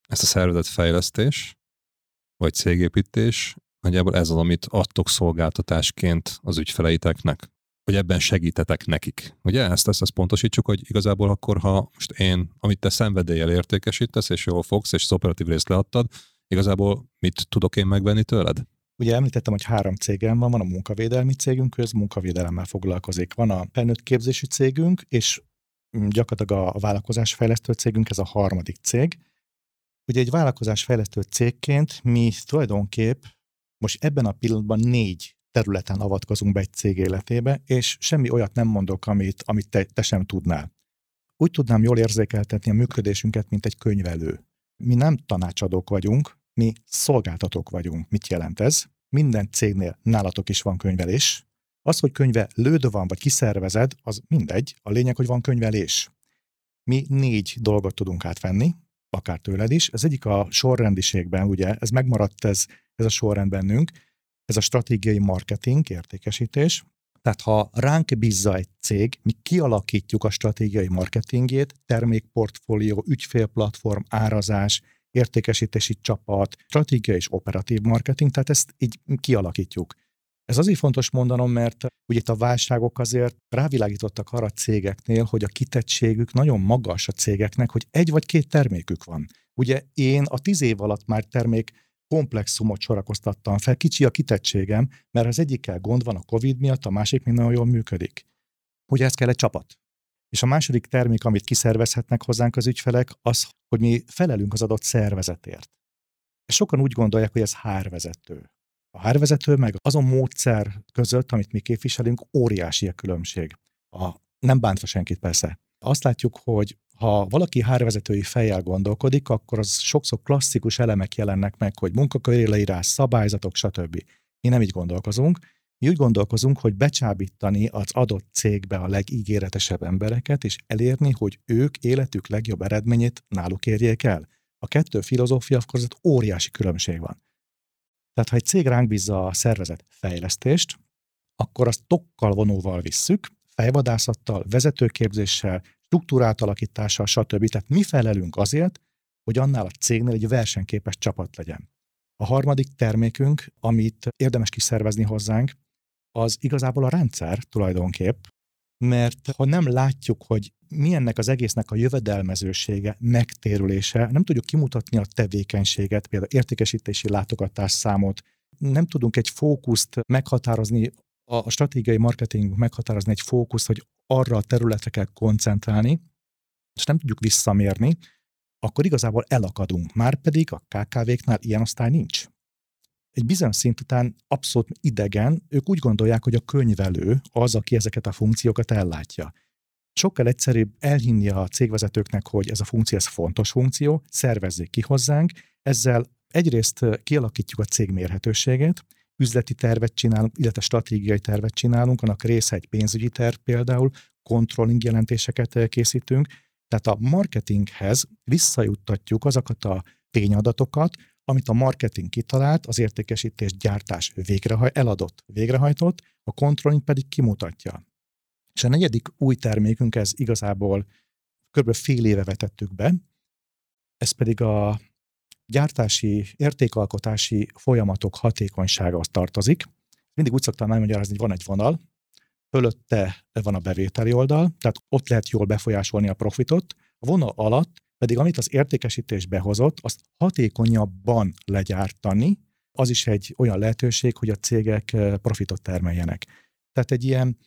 ezt a szervezetfejlesztés, vagy cégépítés, nagyjából ez az, amit adtok szolgáltatásként az ügyfeleiteknek, hogy ebben segítetek nekik. Ugye ezt, ezt, ezt pontosítsuk, hogy igazából akkor, ha most én, amit te szenvedéllyel értékesítesz, és jól fogsz, és az operatív részt leadtad, igazából mit tudok én megvenni tőled? Ugye említettem, hogy három cégem van, van a munkavédelmi cégünk, ez munkavédelemmel foglalkozik. Van a felnőtt képzési cégünk, és gyakorlatilag a vállalkozásfejlesztő cégünk, ez a harmadik cég. Ugye egy vállalkozás fejlesztő cégként mi tulajdonképp most ebben a pillanatban négy területen avatkozunk be egy cég életébe, és semmi olyat nem mondok, amit, amit te, te sem tudnál. Úgy tudnám jól érzékeltetni a működésünket, mint egy könyvelő. Mi nem tanácsadók vagyunk, mi szolgáltatók vagyunk. Mit jelent ez? Minden cégnél nálatok is van könyvelés. Az, hogy könyve lőd van, vagy kiszervezed, az mindegy. A lényeg, hogy van könyvelés. Mi négy dolgot tudunk átvenni, akár tőled is. Ez egyik a sorrendiségben, ugye, ez megmaradt ez, ez a sorrend bennünk, ez a stratégiai marketing, értékesítés. Tehát ha ránk bízza egy cég, mi kialakítjuk a stratégiai marketingjét, termékportfólió, ügyfélplatform, árazás, értékesítési csapat, stratégiai és operatív marketing, tehát ezt így kialakítjuk. Ez azért fontos mondanom, mert ugye itt a válságok azért rávilágítottak arra a cégeknél, hogy a kitettségük nagyon magas a cégeknek, hogy egy vagy két termékük van. Ugye én a tíz év alatt már termék komplexumot sorakoztattam fel, kicsi a kitettségem, mert az egyikkel gond van a COVID miatt, a másik még nagyon jól működik. Ugye ez kell egy csapat. És a második termék, amit kiszervezhetnek hozzánk az ügyfelek, az, hogy mi felelünk az adott szervezetért. Sokan úgy gondolják, hogy ez hárvezető. A hárvezető meg azon módszer között, amit mi képviselünk, óriási a különbség. A, nem bántva senkit persze. Azt látjuk, hogy ha valaki hárvezetői fejjel gondolkodik, akkor az sokszor klasszikus elemek jelennek meg, hogy munkaköri leírás, szabályzatok, stb. Mi nem így gondolkozunk. Mi úgy gondolkozunk, hogy becsábítani az adott cégbe a legígéretesebb embereket, és elérni, hogy ők életük legjobb eredményét náluk érjék el. A kettő filozófia között óriási különbség van. Tehát, ha egy cég ránk bízza a szervezet fejlesztést, akkor azt tokkal vonóval visszük, fejvadászattal, vezetőképzéssel, struktúrát alakítással, stb. Tehát mi felelünk azért, hogy annál a cégnél egy versenyképes csapat legyen. A harmadik termékünk, amit érdemes kiszervezni hozzánk, az igazából a rendszer tulajdonképp, mert ha nem látjuk, hogy milyennek az egésznek a jövedelmezősége, megtérülése, nem tudjuk kimutatni a tevékenységet, például értékesítési látogatás számot, nem tudunk egy fókuszt meghatározni, a stratégiai marketing meghatározni egy fókuszt, hogy arra a területre kell koncentrálni, és nem tudjuk visszamérni, akkor igazából elakadunk. Márpedig a KKV-knál ilyen osztály nincs egy bizonyos szint után abszolút idegen, ők úgy gondolják, hogy a könyvelő az, aki ezeket a funkciókat ellátja. Sokkal egyszerűbb elhinni a cégvezetőknek, hogy ez a funkció, ez fontos funkció, szervezzék ki hozzánk, ezzel egyrészt kialakítjuk a cég mérhetőségét, üzleti tervet csinálunk, illetve stratégiai tervet csinálunk, annak része egy pénzügyi terv például, controlling jelentéseket készítünk, tehát a marketinghez visszajuttatjuk azokat a tényadatokat, amit a marketing kitalált, az értékesítés gyártás végrehaj, eladott, végrehajtott, a controlling pedig kimutatja. És a negyedik új termékünk, ez igazából kb. fél éve vetettük be, ez pedig a gyártási, értékalkotási folyamatok hatékonysága tartozik. Mindig úgy szoktam elmagyarázni, hogy van egy vonal, fölötte van a bevételi oldal, tehát ott lehet jól befolyásolni a profitot, a vonal alatt pedig amit az értékesítés behozott, azt hatékonyabban legyártani, az is egy olyan lehetőség, hogy a cégek profitot termeljenek. Tehát egy ilyen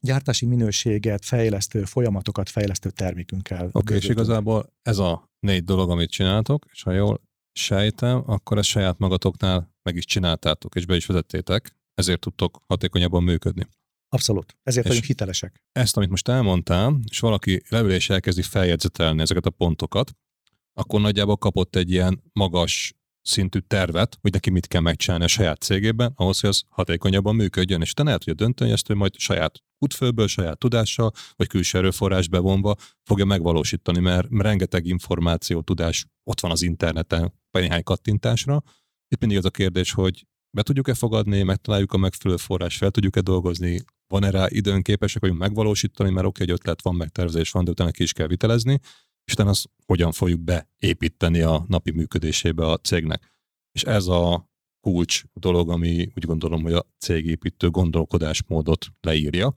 gyártási minőséget fejlesztő, folyamatokat fejlesztő termékünkkel. Oké, okay, és igazából ez a négy dolog, amit csináltok, és ha jól sejtem, akkor ezt saját magatoknál meg is csináltátok, és be is vezettétek, ezért tudtok hatékonyabban működni. Abszolút. Ezért és vagyunk hitelesek. Ezt, amit most elmondtál, és valaki leül és elkezdi feljegyzetelni ezeket a pontokat, akkor nagyjából kapott egy ilyen magas szintű tervet, hogy neki mit kell megcsinálni a saját cégében, ahhoz, hogy az hatékonyabban működjön, és te el tudja dönteni, hogy ezt majd saját útfőből, saját tudással, vagy külső erőforrás bevonva fogja megvalósítani, mert rengeteg információ, tudás ott van az interneten, néhány kattintásra. Itt mindig az a kérdés, hogy be tudjuk-e fogadni, megtaláljuk a megfelelő forrás, fel tudjuk-e dolgozni, van-e rá időn képesek vagyunk megvalósítani, mert oké, egy ötlet van, megtervezés van, de utána ki is kell vitelezni, és utána azt hogyan fogjuk beépíteni a napi működésébe a cégnek. És ez a kulcs dolog, ami úgy gondolom, hogy a cégépítő gondolkodásmódot leírja,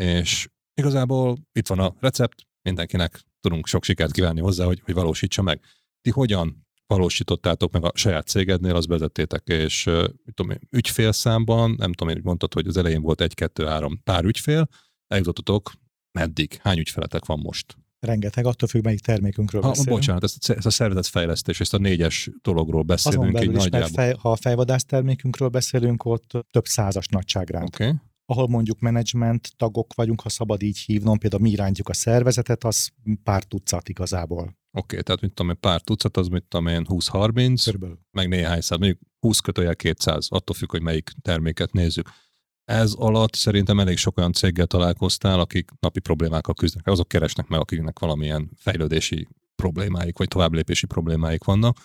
és igazából itt van a recept, mindenkinek tudunk sok sikert kívánni hozzá, hogy, hogy valósítsa meg. Ti hogyan valósítottátok meg a saját cégednél, azt vezettétek, és mit tudom én, ügyfélszámban, nem tudom én, mondtad, hogy az elején volt egy-kettő-három pár ügyfél, eljutottatok meddig? Hány ügyfeletek van most? Rengeteg, attól függ, melyik termékünkről ha, beszélünk. Bocsánat, ezt, ezt a szervezetfejlesztés, ezt a négyes dologról beszélünk Azon belül is, nagyjából. Fej, ha a fejvadász termékünkről beszélünk, ott több százas nagyságrend. Okay. Ahol mondjuk menedzsment tagok vagyunk, ha szabad így hívnom, például mi irántjuk a szervezetet, az pár tucat igazából. Oké, okay, tehát mit tudom én, pár tucat, az mit tudom én, 20-30, Körülbelül. meg néhány száz, mondjuk 20 kötőjel 200, attól függ, hogy melyik terméket nézzük. Ez alatt szerintem elég sok olyan céggel találkoztál, akik napi problémákkal küzdenek. Azok keresnek meg, akiknek valamilyen fejlődési problémáik, vagy továbblépési problémáik vannak.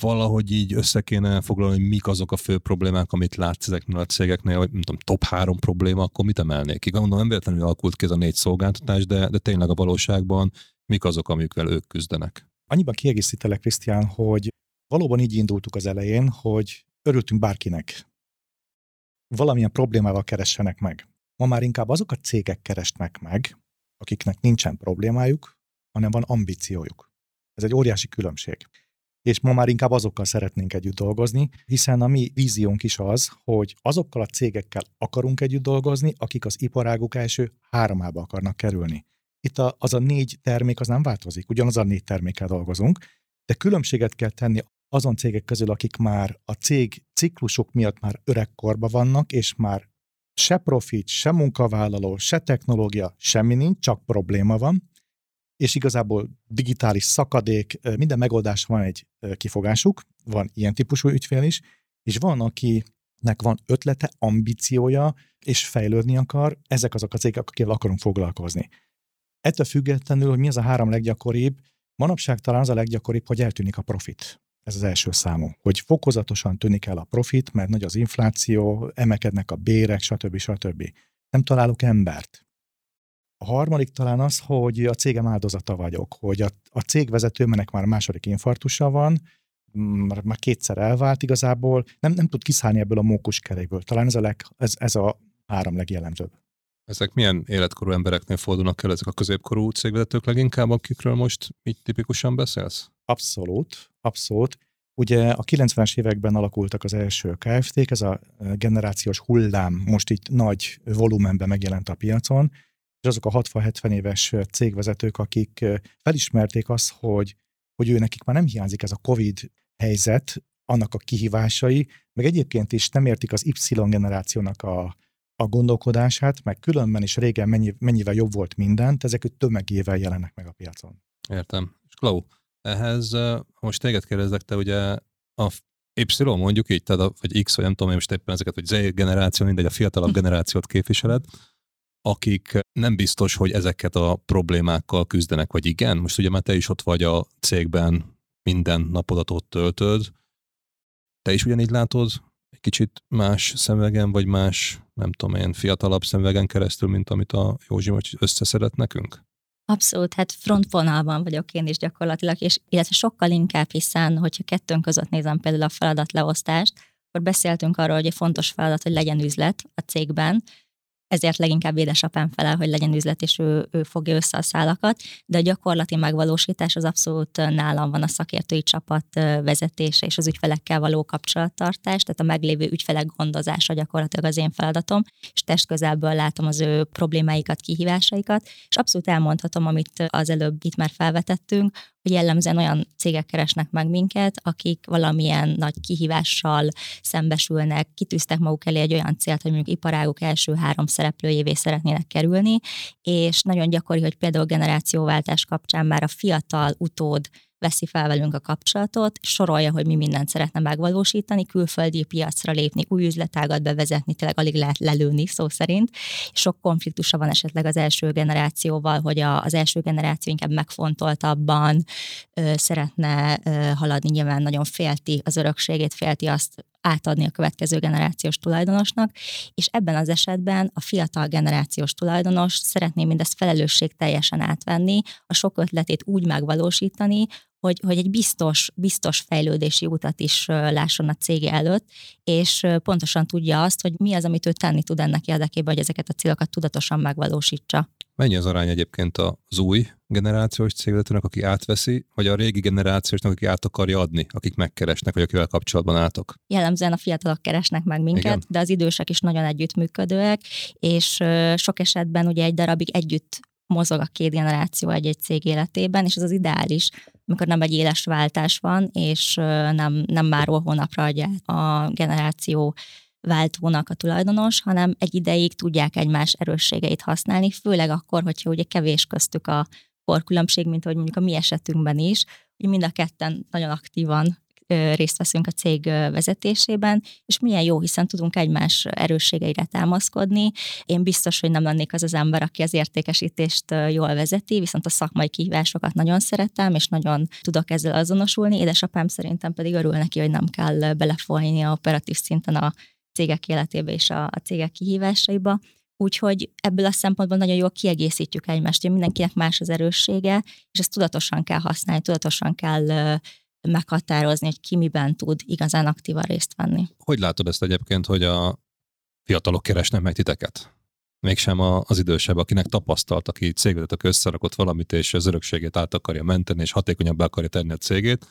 Valahogy így össze kéne foglalni, hogy mik azok a fő problémák, amit látsz ezeknél a cégeknél, vagy nem tudom, top három probléma, akkor mit emelnék ki? Gondolom nem véletlenül alakult ki ez a négy szolgáltatás, de, de tényleg a valóságban mik azok, amikkel ők küzdenek. Annyiban kiegészítelek, Krisztián, hogy valóban így indultuk az elején, hogy örültünk bárkinek. valamilyen problémával keressenek meg. Ma már inkább azok a cégek keresnek meg, akiknek nincsen problémájuk, hanem van ambíciójuk. Ez egy óriási különbség. És ma már inkább azokkal szeretnénk együtt dolgozni, hiszen a mi víziónk is az, hogy azokkal a cégekkel akarunk együtt dolgozni, akik az iparáguk első háromába akarnak kerülni. Itt a, az a négy termék az nem változik, ugyanaz a négy termékkel dolgozunk, de különbséget kell tenni azon cégek közül, akik már a cég ciklusok miatt már öregkorba vannak, és már se profit, se munkavállaló, se technológia, semmi nincs, csak probléma van, és igazából digitális szakadék, minden megoldás van egy kifogásuk, van ilyen típusú ügyfél is, és van, akinek van ötlete, ambíciója, és fejlődni akar, ezek azok a cégek, akikkel akarunk foglalkozni. Ettől függetlenül, hogy mi az a három leggyakoribb, manapság talán az a leggyakoribb, hogy eltűnik a profit. Ez az első számú. Hogy fokozatosan tűnik el a profit, mert nagy az infláció, emelkednek a bérek, stb. stb. Nem találok embert. A harmadik talán az, hogy a cégem áldozata vagyok, hogy a, a cégvezetőmenek már második infartusa van, már, már kétszer elvált igazából, nem, nem tud kiszállni ebből a mókuskerékből. Talán ez a, leg, ez, ez a három legjellemzőbb. Ezek milyen életkorú embereknél fordulnak el, ezek a középkorú cégvezetők leginkább, akikről most így tipikusan beszélsz? Abszolút, abszolút. Ugye a 90-es években alakultak az első KFT-k, ez a generációs hullám most itt nagy volumenben megjelent a piacon, és azok a 60-70 éves cégvezetők, akik felismerték azt, hogy, hogy ő nekik már nem hiányzik ez a COVID helyzet, annak a kihívásai, meg egyébként is nem értik az Y generációnak a, a gondolkodását, meg különben is régen mennyi, mennyivel jobb volt mindent, ezek tömegével jelennek meg a piacon. Értem. És Klau, ehhez most téged kérdezlek, te ugye a Y mondjuk így, tehát a, vagy X, vagy nem tudom én most éppen ezeket, hogy Z generáció, mindegy, a fiatalabb [laughs] generációt képviseled, akik nem biztos, hogy ezeket a problémákkal küzdenek, vagy igen. Most ugye már te is ott vagy a cégben, minden napodat ott töltöd. Te is ugyanígy látod kicsit más szemvegen, vagy más, nem tudom én, fiatalabb szemvegen keresztül, mint amit a Józsi most összeszedett nekünk? Abszolút, hát frontvonalban vagyok én is gyakorlatilag, és illetve sokkal inkább, hiszen, hogyha kettőnk között nézem például a feladatleosztást, akkor beszéltünk arról, hogy egy fontos feladat, hogy legyen üzlet a cégben, ezért leginkább édesapám felel, hogy legyen üzlet, és ő, ő fogja össze a szálakat, de a gyakorlati megvalósítás az abszolút nálam van a szakértői csapat vezetése és az ügyfelekkel való kapcsolattartás, tehát a meglévő ügyfelek gondozása gyakorlatilag az én feladatom, és testközelből látom az ő problémáikat, kihívásaikat, és abszolút elmondhatom, amit az előbb itt már felvetettünk, hogy jellemzően olyan cégek keresnek meg minket, akik valamilyen nagy kihívással szembesülnek, kitűztek maguk elé egy olyan célt, hogy mondjuk iparáguk első három szereplőjévé szeretnének kerülni, és nagyon gyakori, hogy például generációváltás kapcsán már a fiatal utód veszi fel velünk a kapcsolatot, sorolja, hogy mi mindent szeretne megvalósítani, külföldi piacra lépni, új üzletágat bevezetni, tényleg alig lehet lelőni szó szerint. Sok konfliktusa van esetleg az első generációval, hogy a, az első generáció inkább megfontoltabban ö, szeretne ö, haladni, nyilván nagyon félti az örökségét, félti azt átadni a következő generációs tulajdonosnak, és ebben az esetben a fiatal generációs tulajdonos szeretné mindezt felelősség teljesen átvenni, a sok ötletét úgy megvalósítani, hogy, hogy egy biztos, biztos fejlődési utat is lásson a cége előtt, és pontosan tudja azt, hogy mi az, amit ő tenni tud ennek érdekében, hogy ezeket a célokat tudatosan megvalósítsa. Mennyi az arány egyébként az új generációs cégvezetőnek, aki átveszi, vagy a régi generációsnak, aki át akarja adni, akik megkeresnek, vagy akivel kapcsolatban álltok? Jellemzően a fiatalok keresnek meg minket, Igen. de az idősek is nagyon együttműködőek, és sok esetben ugye egy darabig együtt mozog a két generáció egy-egy cég életében, és ez az ideális, amikor nem egy éles váltás van, és nem, nem már hónapra adja a generáció váltónak a tulajdonos, hanem egy ideig tudják egymás erősségeit használni, főleg akkor, hogyha ugye kevés köztük a korkülönbség, mint hogy mondjuk a mi esetünkben is, hogy mind a ketten nagyon aktívan részt veszünk a cég vezetésében, és milyen jó, hiszen tudunk egymás erősségeire támaszkodni. Én biztos, hogy nem lennék az az ember, aki az értékesítést jól vezeti, viszont a szakmai kihívásokat nagyon szeretem, és nagyon tudok ezzel azonosulni. Édesapám szerintem pedig örül neki, hogy nem kell belefolyni a operatív szinten a cégek életébe és a, a cégek kihívásaiba. Úgyhogy ebből a szempontból nagyon jól kiegészítjük egymást, hogy mindenkinek más az erőssége, és ezt tudatosan kell használni, tudatosan kell meghatározni, hogy ki miben tud igazán aktívan részt venni. Hogy látod ezt egyébként, hogy a fiatalok keresnek meg titeket. Mégsem az idősebb, akinek tapasztalt, aki cégvezetők összerakott valamit, és az örökségét át akarja menteni, és hatékonyabbá akarja tenni a cégét,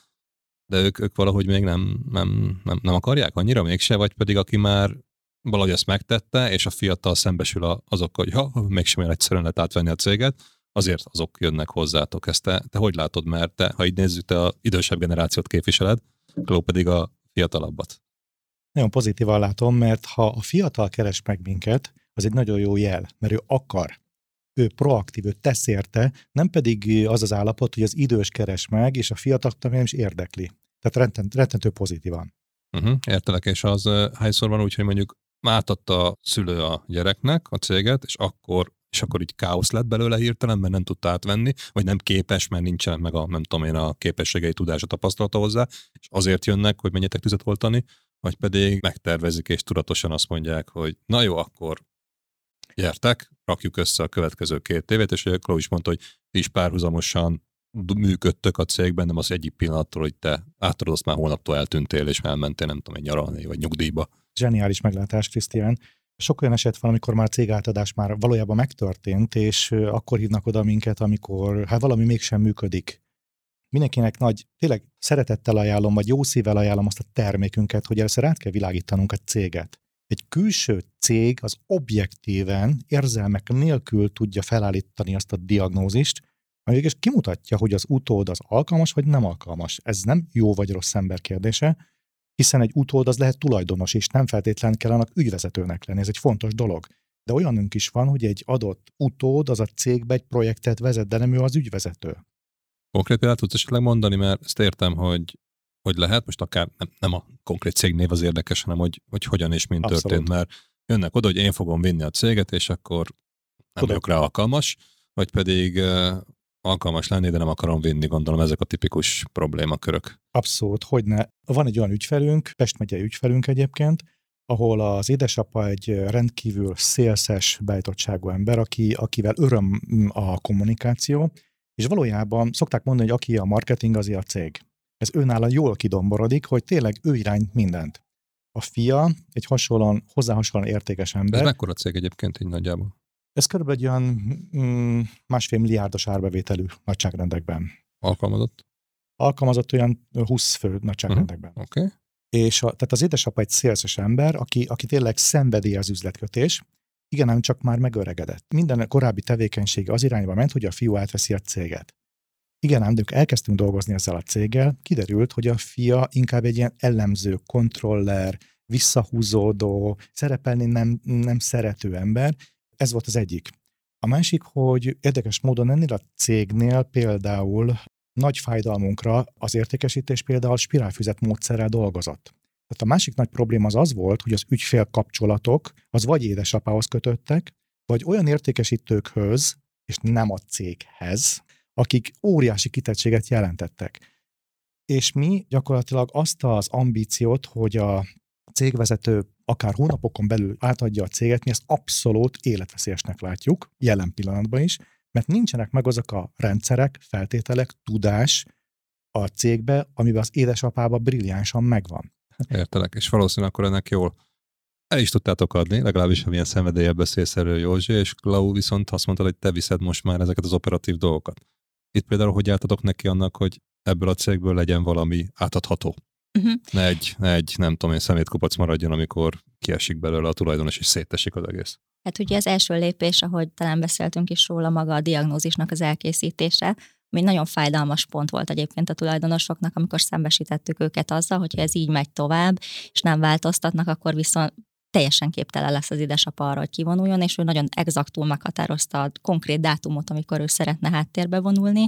de ők, ők valahogy még nem, nem, nem, nem akarják annyira mégse, vagy pedig aki már valahogy ezt megtette, és a fiatal szembesül azokkal, hogy ha, mégsem olyan egyszerűen lehet átvenni a céget, azért azok jönnek hozzátok. Ezt te, te hogy látod, mert te, ha így nézzük, te a idősebb generációt képviseled, Kló pedig a fiatalabbat. Nagyon pozitívan látom, mert ha a fiatal keres meg minket, az egy nagyon jó jel, mert ő akar. Ő proaktív, ő tesz érte, nem pedig az az állapot, hogy az idős keres meg, és a fiatal nem is érdekli. Tehát rettent, rettentő pozitívan. Uh-huh, értelek, és az hányszor van úgy, hogy mondjuk átadta a szülő a gyereknek a céget, és akkor és akkor így káosz lett belőle hirtelen, mert nem tudta átvenni, vagy nem képes, mert nincsen meg a, nem tudom én, a képességei, tudása, tapasztalata hozzá, és azért jönnek, hogy menjetek tüzet oltani, vagy pedig megtervezik, és tudatosan azt mondják, hogy na jó, akkor gyertek, rakjuk össze a következő két évet, és Klo is mondta, hogy ti is párhuzamosan működtök a cégben, nem az egyik pillanattól, hogy te átadod, azt már holnaptól eltűntél, és elmentél, nem tudom, egy nyaralni, vagy nyugdíjba. Zseniális meglátás, Krisztián. Sok olyan eset van, amikor már cégátadás már valójában megtörtént, és akkor hívnak oda minket, amikor hát valami mégsem működik. Mindenkinek nagy, tényleg szeretettel ajánlom, vagy jó szívvel ajánlom azt a termékünket, hogy először át kell világítanunk a céget. Egy külső cég az objektíven, érzelmek nélkül tudja felállítani azt a diagnózist, ami végül kimutatja, hogy az utód az alkalmas vagy nem alkalmas. Ez nem jó vagy rossz ember kérdése, hiszen egy utód az lehet tulajdonos, és nem feltétlen kell annak ügyvezetőnek lenni. Ez egy fontos dolog. De olyanunk is van, hogy egy adott utód az a cégbe egy projektet vezet, de nem ő az ügyvezető. Konkrét példát tudsz esetleg mondani, mert ezt értem, hogy hogy lehet, most akár nem, nem a konkrét cégnév az érdekes, hanem hogy, hogy hogyan és mint Abszolút. történt, mert jönnek oda, hogy én fogom vinni a céget, és akkor nem vagyok rá alkalmas, vagy pedig alkalmas lenni, de nem akarom vinni, gondolom ezek a tipikus problémakörök. Abszolút, hogy ne. Van egy olyan ügyfelünk, Pest megyei ügyfelünk egyébként, ahol az édesapa egy rendkívül szélszes beállítottságú ember, aki, akivel öröm a kommunikáció, és valójában szokták mondani, hogy aki a marketing, az a cég. Ez őnála jól kidomborodik, hogy tényleg ő irány mindent. A fia egy hasonlóan, hozzá hasonlóan értékes ember. Ez mekkora cég egyébként így nagyjából? Ez körülbelül egy olyan mm, másfél milliárdos árbevételű nagyságrendekben. Alkalmazott? Alkalmazott olyan 20 fő nagyságrendekben. Uh-huh. Oké. Okay. És a, tehát az édesapa egy szélszes ember, aki, aki tényleg szenvedi az üzletkötés, igen, nem csak már megöregedett. Minden korábbi tevékenysége az irányba ment, hogy a fiú átveszi a céget. Igen, ám, de elkezdtünk dolgozni ezzel a céggel, kiderült, hogy a fia inkább egy ilyen ellenző, kontroller, visszahúzódó, szerepelni nem, nem szerető ember, ez volt az egyik. A másik, hogy érdekes módon ennél a cégnél például nagy fájdalmunkra az értékesítés például spirálfüzet módszerrel dolgozott. Tehát a másik nagy probléma az az volt, hogy az ügyfél kapcsolatok az vagy édesapához kötöttek, vagy olyan értékesítőkhöz, és nem a céghez, akik óriási kitettséget jelentettek. És mi gyakorlatilag azt az ambíciót, hogy a cégvezető akár hónapokon belül átadja a céget, mi ezt abszolút életveszélyesnek látjuk, jelen pillanatban is, mert nincsenek meg azok a rendszerek, feltételek, tudás a cégbe, amiben az édesapába brilliánsan megvan. Értelek, és valószínűleg akkor ennek jól el is tudtátok adni, legalábbis ha milyen szenvedélye beszélsz erről Józsi, és Klau viszont azt mondta, hogy te viszed most már ezeket az operatív dolgokat. Itt például hogy átadok neki annak, hogy ebből a cégből legyen valami átadható. Uh-huh. Ne, egy, ne egy, nem tudom én, szemétkupac maradjon, amikor kiesik belőle a tulajdonos, és szétesik az egész. Hát ugye az első lépés, ahogy talán beszéltünk is róla, maga a diagnózisnak az elkészítése, ami nagyon fájdalmas pont volt egyébként a tulajdonosoknak, amikor szembesítettük őket azzal, hogy ez így megy tovább, és nem változtatnak, akkor viszont teljesen képtelen lesz az édesapa arra, hogy kivonuljon, és ő nagyon exaktul meghatározta a konkrét dátumot, amikor ő szeretne háttérbe vonulni,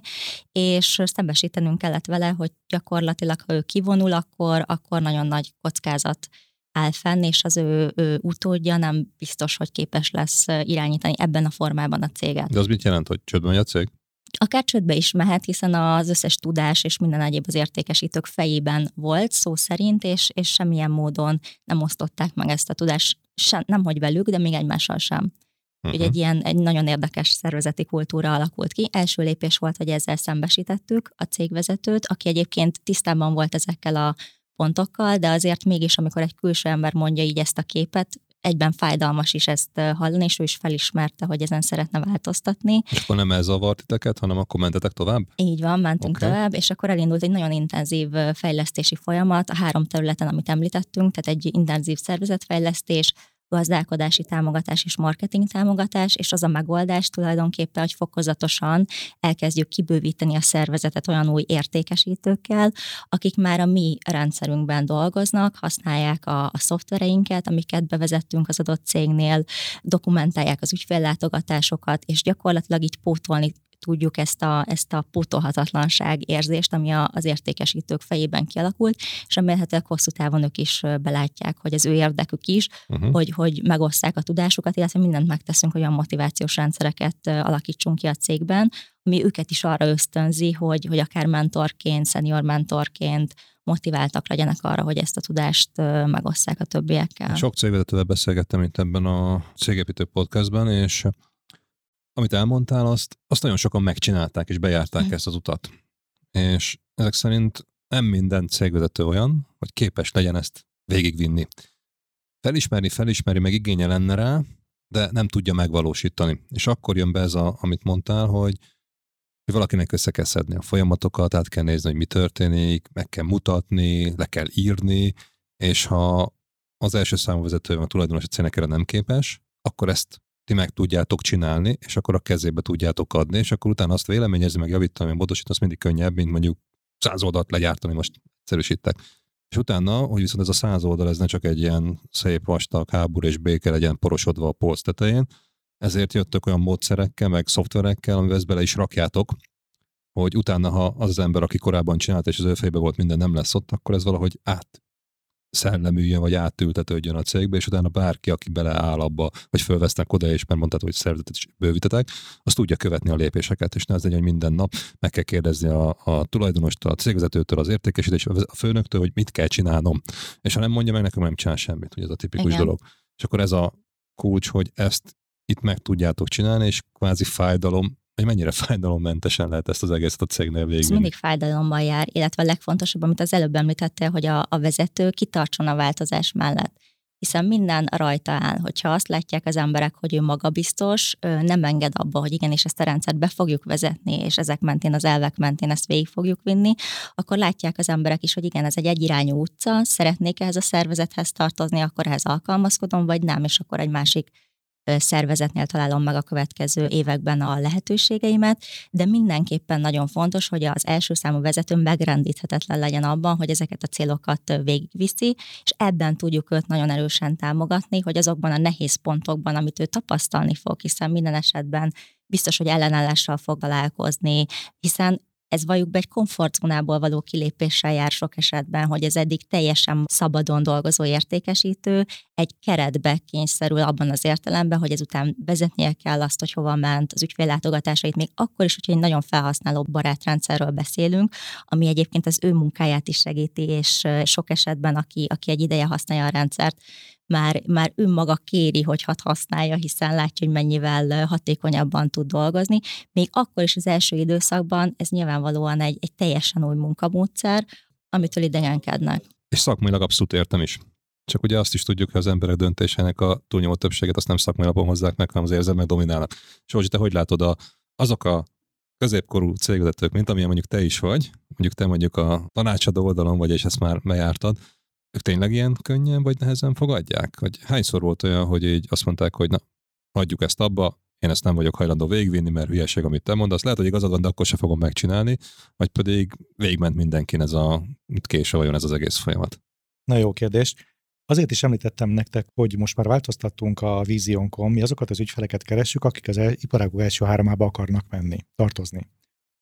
és szembesítenünk kellett vele, hogy gyakorlatilag, ha ő kivonul, akkor, akkor nagyon nagy kockázat áll fenn, és az ő, ő utódja nem biztos, hogy képes lesz irányítani ebben a formában a céget. De az mit jelent, hogy csődben megy a cég? Akár csődbe is mehet, hiszen az összes tudás és minden egyéb az értékesítők fejében volt szó szerint, és, és semmilyen módon nem osztották meg ezt a tudást, sem, nem hogy velük, de még egymással sem. Uh-huh. Úgyhogy egy ilyen egy nagyon érdekes szervezeti kultúra alakult ki. Első lépés volt, hogy ezzel szembesítettük a cégvezetőt, aki egyébként tisztában volt ezekkel a pontokkal, de azért mégis, amikor egy külső ember mondja így ezt a képet, egyben fájdalmas is ezt hallani, és ő is felismerte, hogy ezen szeretne változtatni. És akkor nem ez zavart titeket, hanem akkor mentetek tovább? Így van, mentünk okay. tovább, és akkor elindult egy nagyon intenzív fejlesztési folyamat a három területen, amit említettünk, tehát egy intenzív szervezetfejlesztés, gazdálkodási támogatás és marketing támogatás, és az a megoldás tulajdonképpen, hogy fokozatosan elkezdjük kibővíteni a szervezetet olyan új értékesítőkkel, akik már a mi rendszerünkben dolgoznak, használják a, a szoftvereinket, amiket bevezettünk az adott cégnél, dokumentálják az ügyféllátogatásokat, és gyakorlatilag így pótolni tudjuk ezt a, ezt a pótolhatatlanság érzést, ami a, az értékesítők fejében kialakult, és remélhetőleg hosszú távon ők is belátják, hogy az ő érdekük is, uh-huh. hogy, hogy megosszák a tudásukat, illetve mindent megteszünk, hogy olyan motivációs rendszereket alakítsunk ki a cégben, ami őket is arra ösztönzi, hogy, hogy akár mentorként, senior mentorként, motiváltak legyenek arra, hogy ezt a tudást megosszák a többiekkel. Sok cégvezetővel beszélgettem itt ebben a cégépítő podcastben, és amit elmondtál, azt, azt nagyon sokan megcsinálták és bejárták mm. ezt az utat. És ezek szerint nem minden cégvezető olyan, hogy képes legyen ezt végigvinni. Felismerni, felismeri, meg igénye lenne rá, de nem tudja megvalósítani. És akkor jön be ez, a, amit mondtál, hogy, hogy valakinek össze kell szedni a folyamatokat, át kell nézni, hogy mi történik, meg kell mutatni, le kell írni, és ha az első számú vezető, a tulajdonos a cégnek erre nem képes, akkor ezt ti meg tudjátok csinálni, és akkor a kezébe tudjátok adni, és akkor utána azt véleményezni, meg javítani, módosítani, az mindig könnyebb, mint mondjuk száz oldalt legyártani, most egyszerűsítek. És utána, hogy viszont ez a száz oldal, ez ne csak egy ilyen szép vastag háború és béke legyen porosodva a polc tetején, ezért jöttök olyan módszerekkel, meg szoftverekkel, amivel ezt bele is rakjátok, hogy utána, ha az az ember, aki korábban csinált, és az ő fejbe volt minden nem lesz ott, akkor ez valahogy át szellemüljön, vagy átültetődjön a cégbe, és utána bárki, aki beleáll abba, vagy fölvesznek oda, és mert mondtad, hogy szervezetet is bővítetek, azt tudja követni a lépéseket, és ne az legyen, hogy minden nap meg kell kérdezni a, a tulajdonostól, a cégvezetőtől, az értékesítés, a főnöktől, hogy mit kell csinálnom. És ha nem mondja meg nekem, nem csinál semmit, hogy ez a tipikus Igen. dolog. És akkor ez a kulcs, hogy ezt itt meg tudjátok csinálni, és kvázi fájdalom hogy mennyire fájdalommentesen lehet ezt az egészet a cégnél végig. Ez mindig fájdalommal jár, illetve a legfontosabb, amit az előbb említettél, hogy a, a vezető kitartson a változás mellett hiszen minden rajta áll. Hogyha azt látják az emberek, hogy ő magabiztos, nem enged abba, hogy igenis ezt a rendszert be fogjuk vezetni, és ezek mentén, az elvek mentén ezt végig fogjuk vinni, akkor látják az emberek is, hogy igen, ez egy egyirányú utca, szeretnék ehhez a szervezethez tartozni, akkor ehhez alkalmazkodom, vagy nem, és akkor egy másik szervezetnél találom meg a következő években a lehetőségeimet, de mindenképpen nagyon fontos, hogy az első számú vezető megrendíthetetlen legyen abban, hogy ezeket a célokat végigviszi, és ebben tudjuk őt nagyon erősen támogatni, hogy azokban a nehéz pontokban, amit ő tapasztalni fog, hiszen minden esetben biztos, hogy ellenállással fog találkozni, hiszen ez valljuk be egy komfortzónából való kilépéssel jár sok esetben, hogy ez eddig teljesen szabadon dolgozó értékesítő egy keretbe kényszerül abban az értelemben, hogy ezután vezetnie kell azt, hogy hova ment, az ügyféllátogatásait, még akkor is, hogyha egy nagyon felhasználó barátrendszerről beszélünk, ami egyébként az ő munkáját is segíti, és sok esetben, aki, aki egy ideje használja a rendszert, már, már önmaga kéri, hogy hat használja, hiszen látja, hogy mennyivel hatékonyabban tud dolgozni. Még akkor is az első időszakban ez nyilvánvalóan egy, egy teljesen új munkamódszer, amitől idegenkednek. És szakmailag abszolút értem is. Csak ugye azt is tudjuk, hogy az emberek döntésének a túlnyomó többséget azt nem szakmai alapon hozzák meg, hanem az érzelmek dominálnak. És hogy te hogy látod, a, azok a középkorú cégvezetők, mint amilyen mondjuk te is vagy, mondjuk te mondjuk a tanácsadó oldalon vagy, és ezt már bejártad, ők tényleg ilyen könnyen vagy nehezen fogadják? Vagy hányszor volt olyan, hogy így azt mondták, hogy na, hagyjuk ezt abba, én ezt nem vagyok hajlandó végigvinni, mert hülyeség, amit te mondasz. Lehet, hogy igazad van, de akkor se fogom megcsinálni, vagy pedig végigment mindenkin ez a késő vajon ez az egész folyamat. Na jó kérdés. Azért is említettem nektek, hogy most már változtattunk a víziónkon, mi azokat az ügyfeleket keressük, akik az iparágú első háromába akarnak menni, tartozni.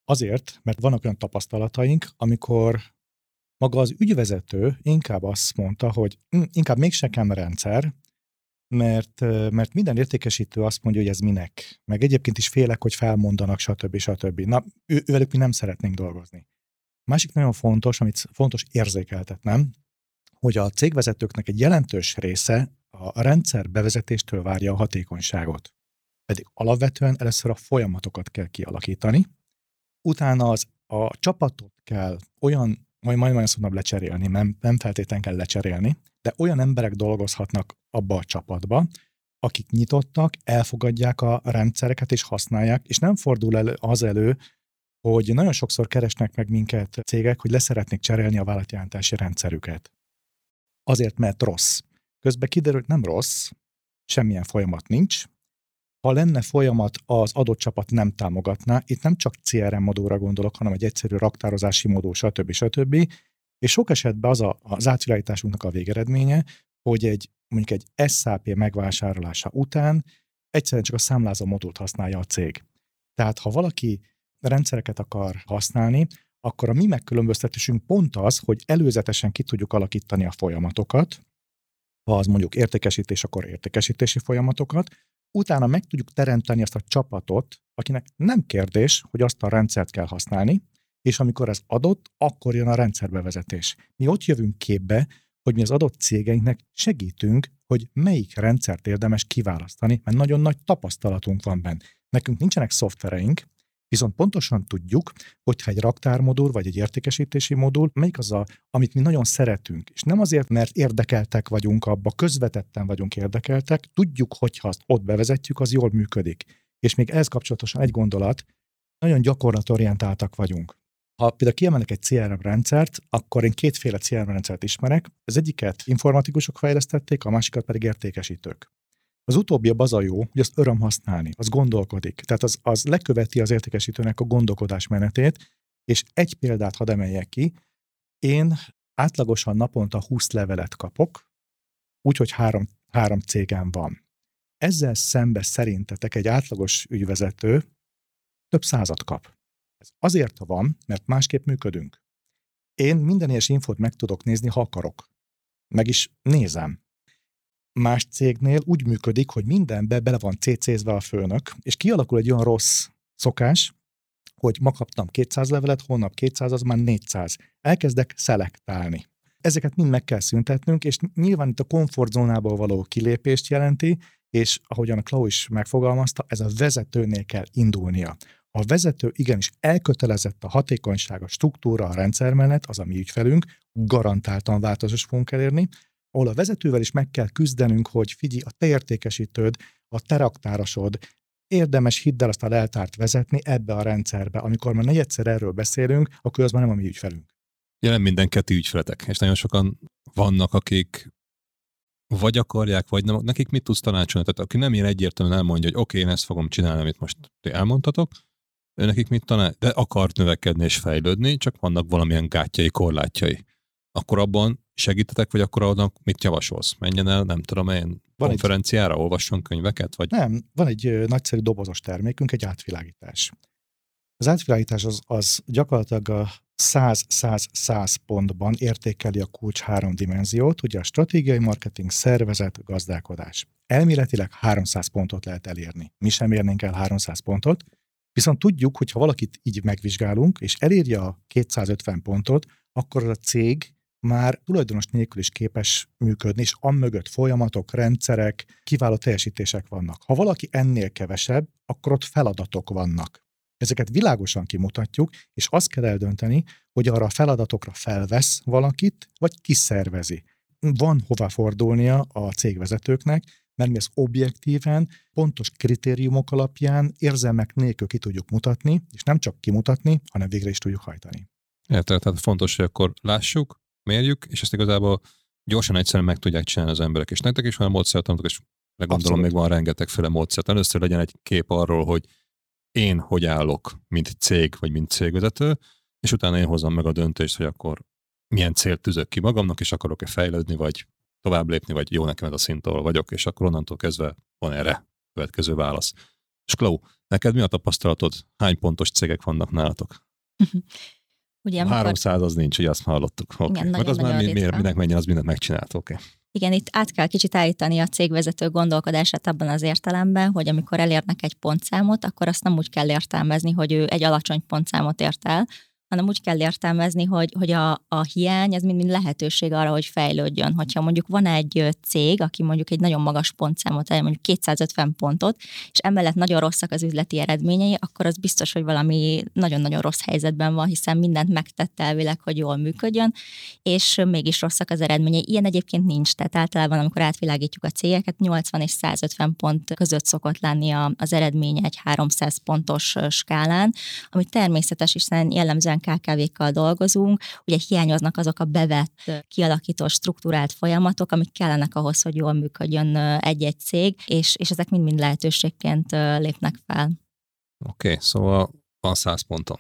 Azért, mert vannak olyan tapasztalataink, amikor maga az ügyvezető inkább azt mondta, hogy hm, inkább mégse kell rendszer, mert, mert minden értékesítő azt mondja, hogy ez minek. Meg egyébként is félek, hogy felmondanak, stb. stb. Na, ő, ővelük mi nem szeretnénk dolgozni. Másik nagyon fontos, amit fontos érzékeltetnem, hogy a cégvezetőknek egy jelentős része a rendszer bevezetéstől várja a hatékonyságot. Pedig alapvetően először a folyamatokat kell kialakítani, utána az a csapatot kell olyan majd majd olyan szóval lecserélni, nem, nem feltétlenül kell lecserélni, de olyan emberek dolgozhatnak abba a csapatba, akik nyitottak, elfogadják a rendszereket és használják, és nem fordul elő az elő, hogy nagyon sokszor keresnek meg minket cégek, hogy leszeretnék cserélni a vállalatjelentési rendszerüket. Azért, mert rossz. Közben kiderül, hogy nem rossz, semmilyen folyamat nincs. Ha lenne folyamat, az adott csapat nem támogatná. Itt nem csak CRM modóra gondolok, hanem egy egyszerű raktározási modó, stb. stb. És sok esetben az a, az átvilágításunknak a végeredménye, hogy egy mondjuk egy SAP megvásárlása után egyszerűen csak a számlázó modult használja a cég. Tehát ha valaki rendszereket akar használni, akkor a mi megkülönböztetésünk pont az, hogy előzetesen ki tudjuk alakítani a folyamatokat, ha az mondjuk értékesítés, akkor értékesítési folyamatokat, utána meg tudjuk teremteni azt a csapatot, akinek nem kérdés, hogy azt a rendszert kell használni, és amikor ez adott, akkor jön a rendszerbevezetés. Mi ott jövünk képbe, hogy mi az adott cégeinknek segítünk, hogy melyik rendszert érdemes kiválasztani, mert nagyon nagy tapasztalatunk van benne. Nekünk nincsenek szoftvereink, Viszont pontosan tudjuk, hogyha egy raktármodul vagy egy értékesítési modul, melyik az, a, amit mi nagyon szeretünk. És nem azért, mert érdekeltek vagyunk abba, közvetetten vagyunk érdekeltek, tudjuk, hogyha azt ott bevezetjük, az jól működik. És még ez kapcsolatosan egy gondolat, nagyon gyakorlatorientáltak vagyunk. Ha például kiemelnek egy CRM rendszert, akkor én kétféle CRM rendszert ismerek. Az egyiket informatikusok fejlesztették, a másikat pedig értékesítők. Az utóbbi az a jó, hogy azt öröm használni, az gondolkodik. Tehát az, az leköveti az értékesítőnek a gondolkodás menetét, és egy példát hadd emeljek ki. Én átlagosan naponta 20 levelet kapok, úgyhogy három, három cégem van. Ezzel szembe szerintetek egy átlagos ügyvezető több százat kap. Ez azért van, mert másképp működünk. Én minden ilyes infót meg tudok nézni, ha akarok. Meg is nézem más cégnél úgy működik, hogy mindenbe bele van CC-zve a főnök, és kialakul egy olyan rossz szokás, hogy ma kaptam 200 levelet, holnap 200, az már 400. Elkezdek szelektálni. Ezeket mind meg kell szüntetnünk, és nyilván itt a komfortzónából való kilépést jelenti, és ahogyan a Klau is megfogalmazta, ez a vezetőnél kell indulnia. A vezető igenis elkötelezett a hatékonyság, a struktúra, a rendszer mellett, az a mi ügyfelünk, garantáltan változás fogunk elérni, ahol a vezetővel is meg kell küzdenünk, hogy figyelj, a te értékesítőd, a te raktárosod, érdemes hidd el azt a leltárt vezetni ebbe a rendszerbe. Amikor már negyedszer erről beszélünk, akkor az már nem a mi ügyfelünk. Jelen minden keti ügyfeletek, és nagyon sokan vannak, akik vagy akarják, vagy nem. Nekik mit tudsz tanácsolni? Tehát aki nem ilyen egyértelműen elmondja, hogy oké, okay, én ezt fogom csinálni, amit most ti elmondtatok, nekik mit tanál, de akart növekedni és fejlődni, csak vannak valamilyen gátjai, korlátjai. Akkor abban segítetek, vagy akkor annak mit javasolsz? Menjen el, nem tudom én, van konferenciára, egy... olvasson könyveket? Vagy? Nem, van egy nagyszerű dobozos termékünk, egy átvilágítás. Az átvilágítás az, az gyakorlatilag a 100-100-100 pontban értékeli a kulcs három dimenziót, ugye a stratégiai marketing, szervezet, gazdálkodás. Elméletileg 300 pontot lehet elérni. Mi sem érnénk el 300 pontot, viszont tudjuk, hogy ha valakit így megvizsgálunk, és elérje a 250 pontot, akkor a cég már tulajdonos nélkül is képes működni, és amögött folyamatok, rendszerek, kiváló teljesítések vannak. Ha valaki ennél kevesebb, akkor ott feladatok vannak. Ezeket világosan kimutatjuk, és azt kell eldönteni, hogy arra a feladatokra felvesz valakit, vagy kiszervezi. Van hova fordulnia a cégvezetőknek, mert mi ezt objektíven, pontos kritériumok alapján érzelmek nélkül ki tudjuk mutatni, és nem csak kimutatni, hanem végre is tudjuk hajtani. Érted, tehát fontos, hogy akkor lássuk, mérjük, és ezt igazából gyorsan egyszerűen meg tudják csinálni az emberek. És nektek is olyan módszertanotok, és gondolom még van rengetegféle módszert. Először legyen egy kép arról, hogy én hogy állok, mint cég, vagy mint cégvezető, és utána én hozom meg a döntést, hogy akkor milyen célt tűzök ki magamnak, és akarok-e fejlődni, vagy tovább lépni, vagy jó nekem ez a szint, ahol vagyok, és akkor onnantól kezdve van erre következő válasz. És Klau, neked mi a tapasztalatod? Hány pontos cégek vannak nálatok? [laughs] Ugye, amikor... 300 az nincs, hogy azt hallottuk. Okay. Igen, Meg az már mi, miért, minek menjen, az mindent megcsinált, oké. Okay. Igen, itt át kell kicsit állítani a cégvezető gondolkodását abban az értelemben, hogy amikor elérnek egy pontszámot, akkor azt nem úgy kell értelmezni, hogy ő egy alacsony pontszámot ért el, hanem úgy kell értelmezni, hogy, hogy a, a hiány ez mind, mind lehetőség arra, hogy fejlődjön. Hogyha mondjuk van egy cég, aki mondjuk egy nagyon magas pontszámot, mondjuk 250 pontot, és emellett nagyon rosszak az üzleti eredményei, akkor az biztos, hogy valami nagyon-nagyon rossz helyzetben van, hiszen mindent megtett elvileg, hogy jól működjön, és mégis rosszak az eredményei. Ilyen egyébként nincs. Tehát általában, amikor átvilágítjuk a cégeket, 80 és 150 pont között szokott lenni az eredmény egy 300 pontos skálán, ami természetes, hiszen jellemzően KKV-kkal dolgozunk, ugye hiányoznak azok a bevett, kialakított, struktúrált folyamatok, amik kellenek ahhoz, hogy jól működjön egy-egy cég, és, és ezek mind-mind lehetőségként lépnek fel. Oké, okay, szóval van 100 pontom.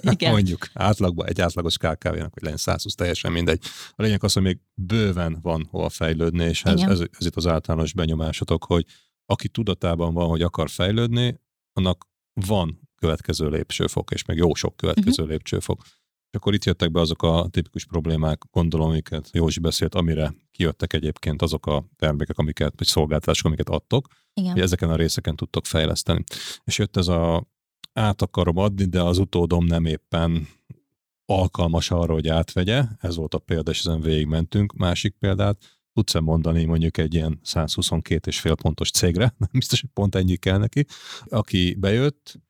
Igen. Mondjuk átlagban egy átlagos KKV-nak, hogy legyen 120, teljesen mindegy. A lényeg az, hogy még bőven van hova fejlődni, és ez, ez, ez itt az általános benyomásotok, hogy aki tudatában van, hogy akar fejlődni, annak van következő lépcsőfok, és meg jó sok következő uh-huh. lépcsőfok. És akkor itt jöttek be azok a tipikus problémák, gondolom, amiket Józsi beszélt, amire kijöttek egyébként azok a termékek, amiket, vagy szolgáltatások, amiket adtok, Igen. hogy ezeken a részeken tudtok fejleszteni. És jött ez a át akarom adni, de az utódom nem éppen alkalmas arra, hogy átvegye. Ez volt a példa, és ezen végigmentünk. Másik példát, tudsz-e mondani mondjuk egy ilyen 122,5 pontos cégre, [laughs] nem biztos, hogy pont ennyi kell neki, aki bejött,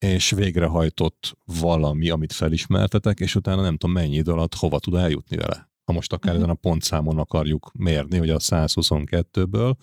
és végrehajtott valami, amit felismertetek, és utána nem tudom mennyi idő alatt hova tud eljutni vele. Ha most akár uh-huh. ezen a pontszámon akarjuk mérni, hogy a 122-ből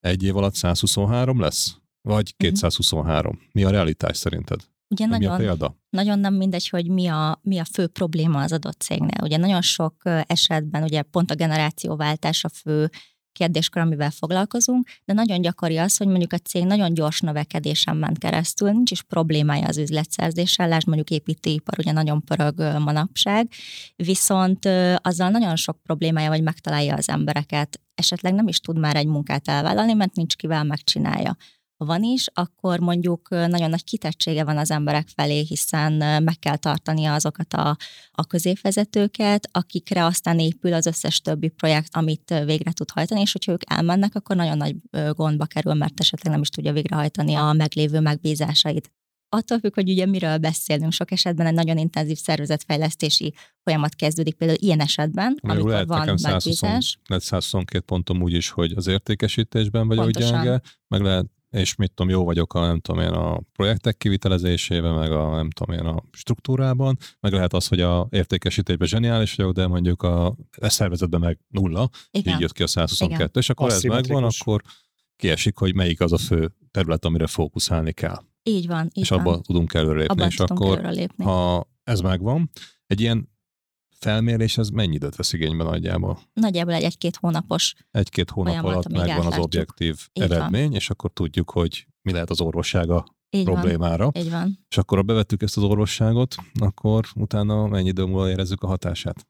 egy év alatt 123 lesz? Vagy 223? Uh-huh. Mi a realitás szerinted? Ugye nagyon, mi a példa? nagyon nem mindegy, hogy mi a, mi a fő probléma az adott cégnél. Ugye nagyon sok esetben ugye pont a generációváltás a fő kérdéskör, amivel foglalkozunk, de nagyon gyakori az, hogy mondjuk a cég nagyon gyors növekedésen ment keresztül, nincs is problémája az üzletszerzéssel, lásd mondjuk építőipar, ugye nagyon pörög manapság, viszont azzal nagyon sok problémája, hogy megtalálja az embereket, esetleg nem is tud már egy munkát elvállalni, mert nincs kivel megcsinálja van is, akkor mondjuk nagyon nagy kitettsége van az emberek felé, hiszen meg kell tartania azokat a, a középvezetőket, akikre aztán épül az összes többi projekt, amit végre tud hajtani, és hogyha ők elmennek, akkor nagyon nagy gondba kerül, mert esetleg nem is tudja végrehajtani a meglévő megbízásait attól függ, hogy ugye miről beszélünk. Sok esetben egy nagyon intenzív szervezetfejlesztési folyamat kezdődik, például ilyen esetben, Mert amikor lehet van megbízás. Lehet 122 pontom úgy is, hogy az értékesítésben vagy Pontosan. gyenge, meg lehet és mit tudom, jó vagyok a, nem tudom én, a projektek kivitelezésében, meg a, nem tudom én, a struktúrában, meg lehet az, hogy a értékesítésben zseniális vagyok, de mondjuk a, a szervezetben meg nulla, Igen. így jött ki a 122, Igen. és akkor ez megvan, akkor kiesik, hogy melyik az a fő terület, amire fókuszálni kell. Így van. Így és abban tudunk előrelépni. és akkor, előrelépni. ha ez megvan, egy ilyen felmérés az mennyi időt vesz igénybe nagyjából? Nagyjából egy egy-két hónapos Egy-két hónap alatt megvan az objektív Így eredmény, van. és akkor tudjuk, hogy mi lehet az orvossága így problémára. Van. Így van. És akkor, ha bevettük ezt az orvosságot, akkor utána mennyi idő múlva érezzük a hatását?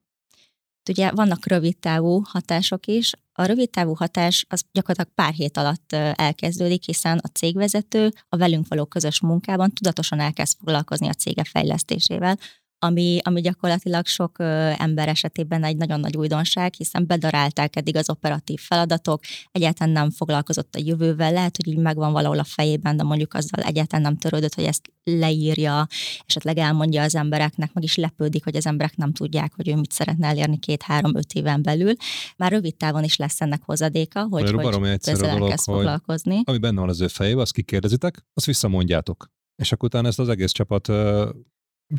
Ugye vannak rövid távú hatások is. A rövid távú hatás az gyakorlatilag pár hét alatt elkezdődik, hiszen a cégvezető a velünk való közös munkában tudatosan elkezd foglalkozni a cége fejlesztésével, ami, ami gyakorlatilag sok ember esetében egy nagyon nagy újdonság, hiszen bedarálták eddig az operatív feladatok, egyáltalán nem foglalkozott a jövővel, lehet, hogy így megvan valahol a fejében, de mondjuk azzal egyáltalán nem törődött, hogy ezt leírja, esetleg elmondja az embereknek, meg is lepődik, hogy az emberek nem tudják, hogy ő mit szeretne elérni két-három-öt éven belül. Már rövid távon is lesz ennek hozadéka, hogy, hogy ezzel elkezd foglalkozni. Ami benne van az ő fejében, azt kikérdezitek, azt visszamondjátok. És akkor utána ezt az egész csapat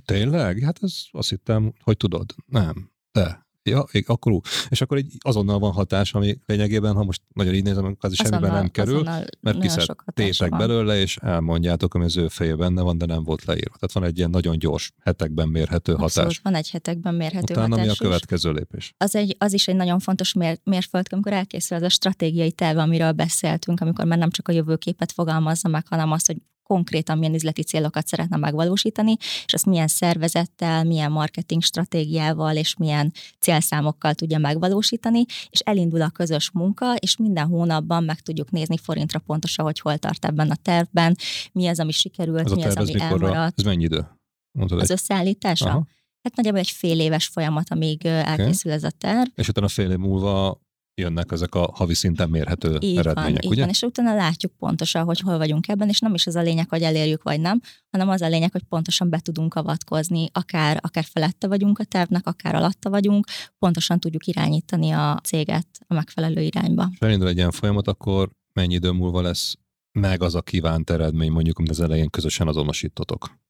Tényleg? Hát ez azt hittem, hogy tudod. Nem. De. Ja, akkor ú. És akkor egy azonnal van hatás, ami lényegében, ha most nagyon így nézem, akkor az semmiben nem kerül, mert kiszed tépek belőle, és elmondjátok, ami az ő feje benne van, de nem volt leírva. Tehát van egy ilyen nagyon gyors, hetekben mérhető Abszolút, hatás. van egy hetekben mérhető Utána hatás. mi a következő lépés? Az, egy, az is egy nagyon fontos mér, mérföld, amikor elkészül az a stratégiai terve, amiről beszéltünk, amikor már nem csak a jövőképet fogalmazza meg, hanem azt, hogy konkrétan milyen üzleti célokat szeretne megvalósítani, és azt milyen szervezettel, milyen marketing stratégiával és milyen célszámokkal tudja megvalósítani, és elindul a közös munka, és minden hónapban meg tudjuk nézni forintra pontosan, hogy hol tart ebben a tervben, mi az, ami sikerült, ez mi az, ami elmaradt. Ez mennyi idő? Mondtad az egy... összeállítása? Aha. Hát nagyjából egy fél éves folyamat, amíg elkészül okay. ez a terv. És utána fél év múlva jönnek ezek a havi szinten mérhető így eredmények, van, ugye? Van, és utána látjuk pontosan, hogy hol vagyunk ebben, és nem is az a lényeg, hogy elérjük vagy nem, hanem az a lényeg, hogy pontosan be tudunk avatkozni, akár, akár felette vagyunk a tervnek, akár alatta vagyunk, pontosan tudjuk irányítani a céget a megfelelő irányba. És elindul egy ilyen folyamat, akkor mennyi idő múlva lesz meg az a kívánt eredmény, mondjuk, amit az elején közösen azonosítotok?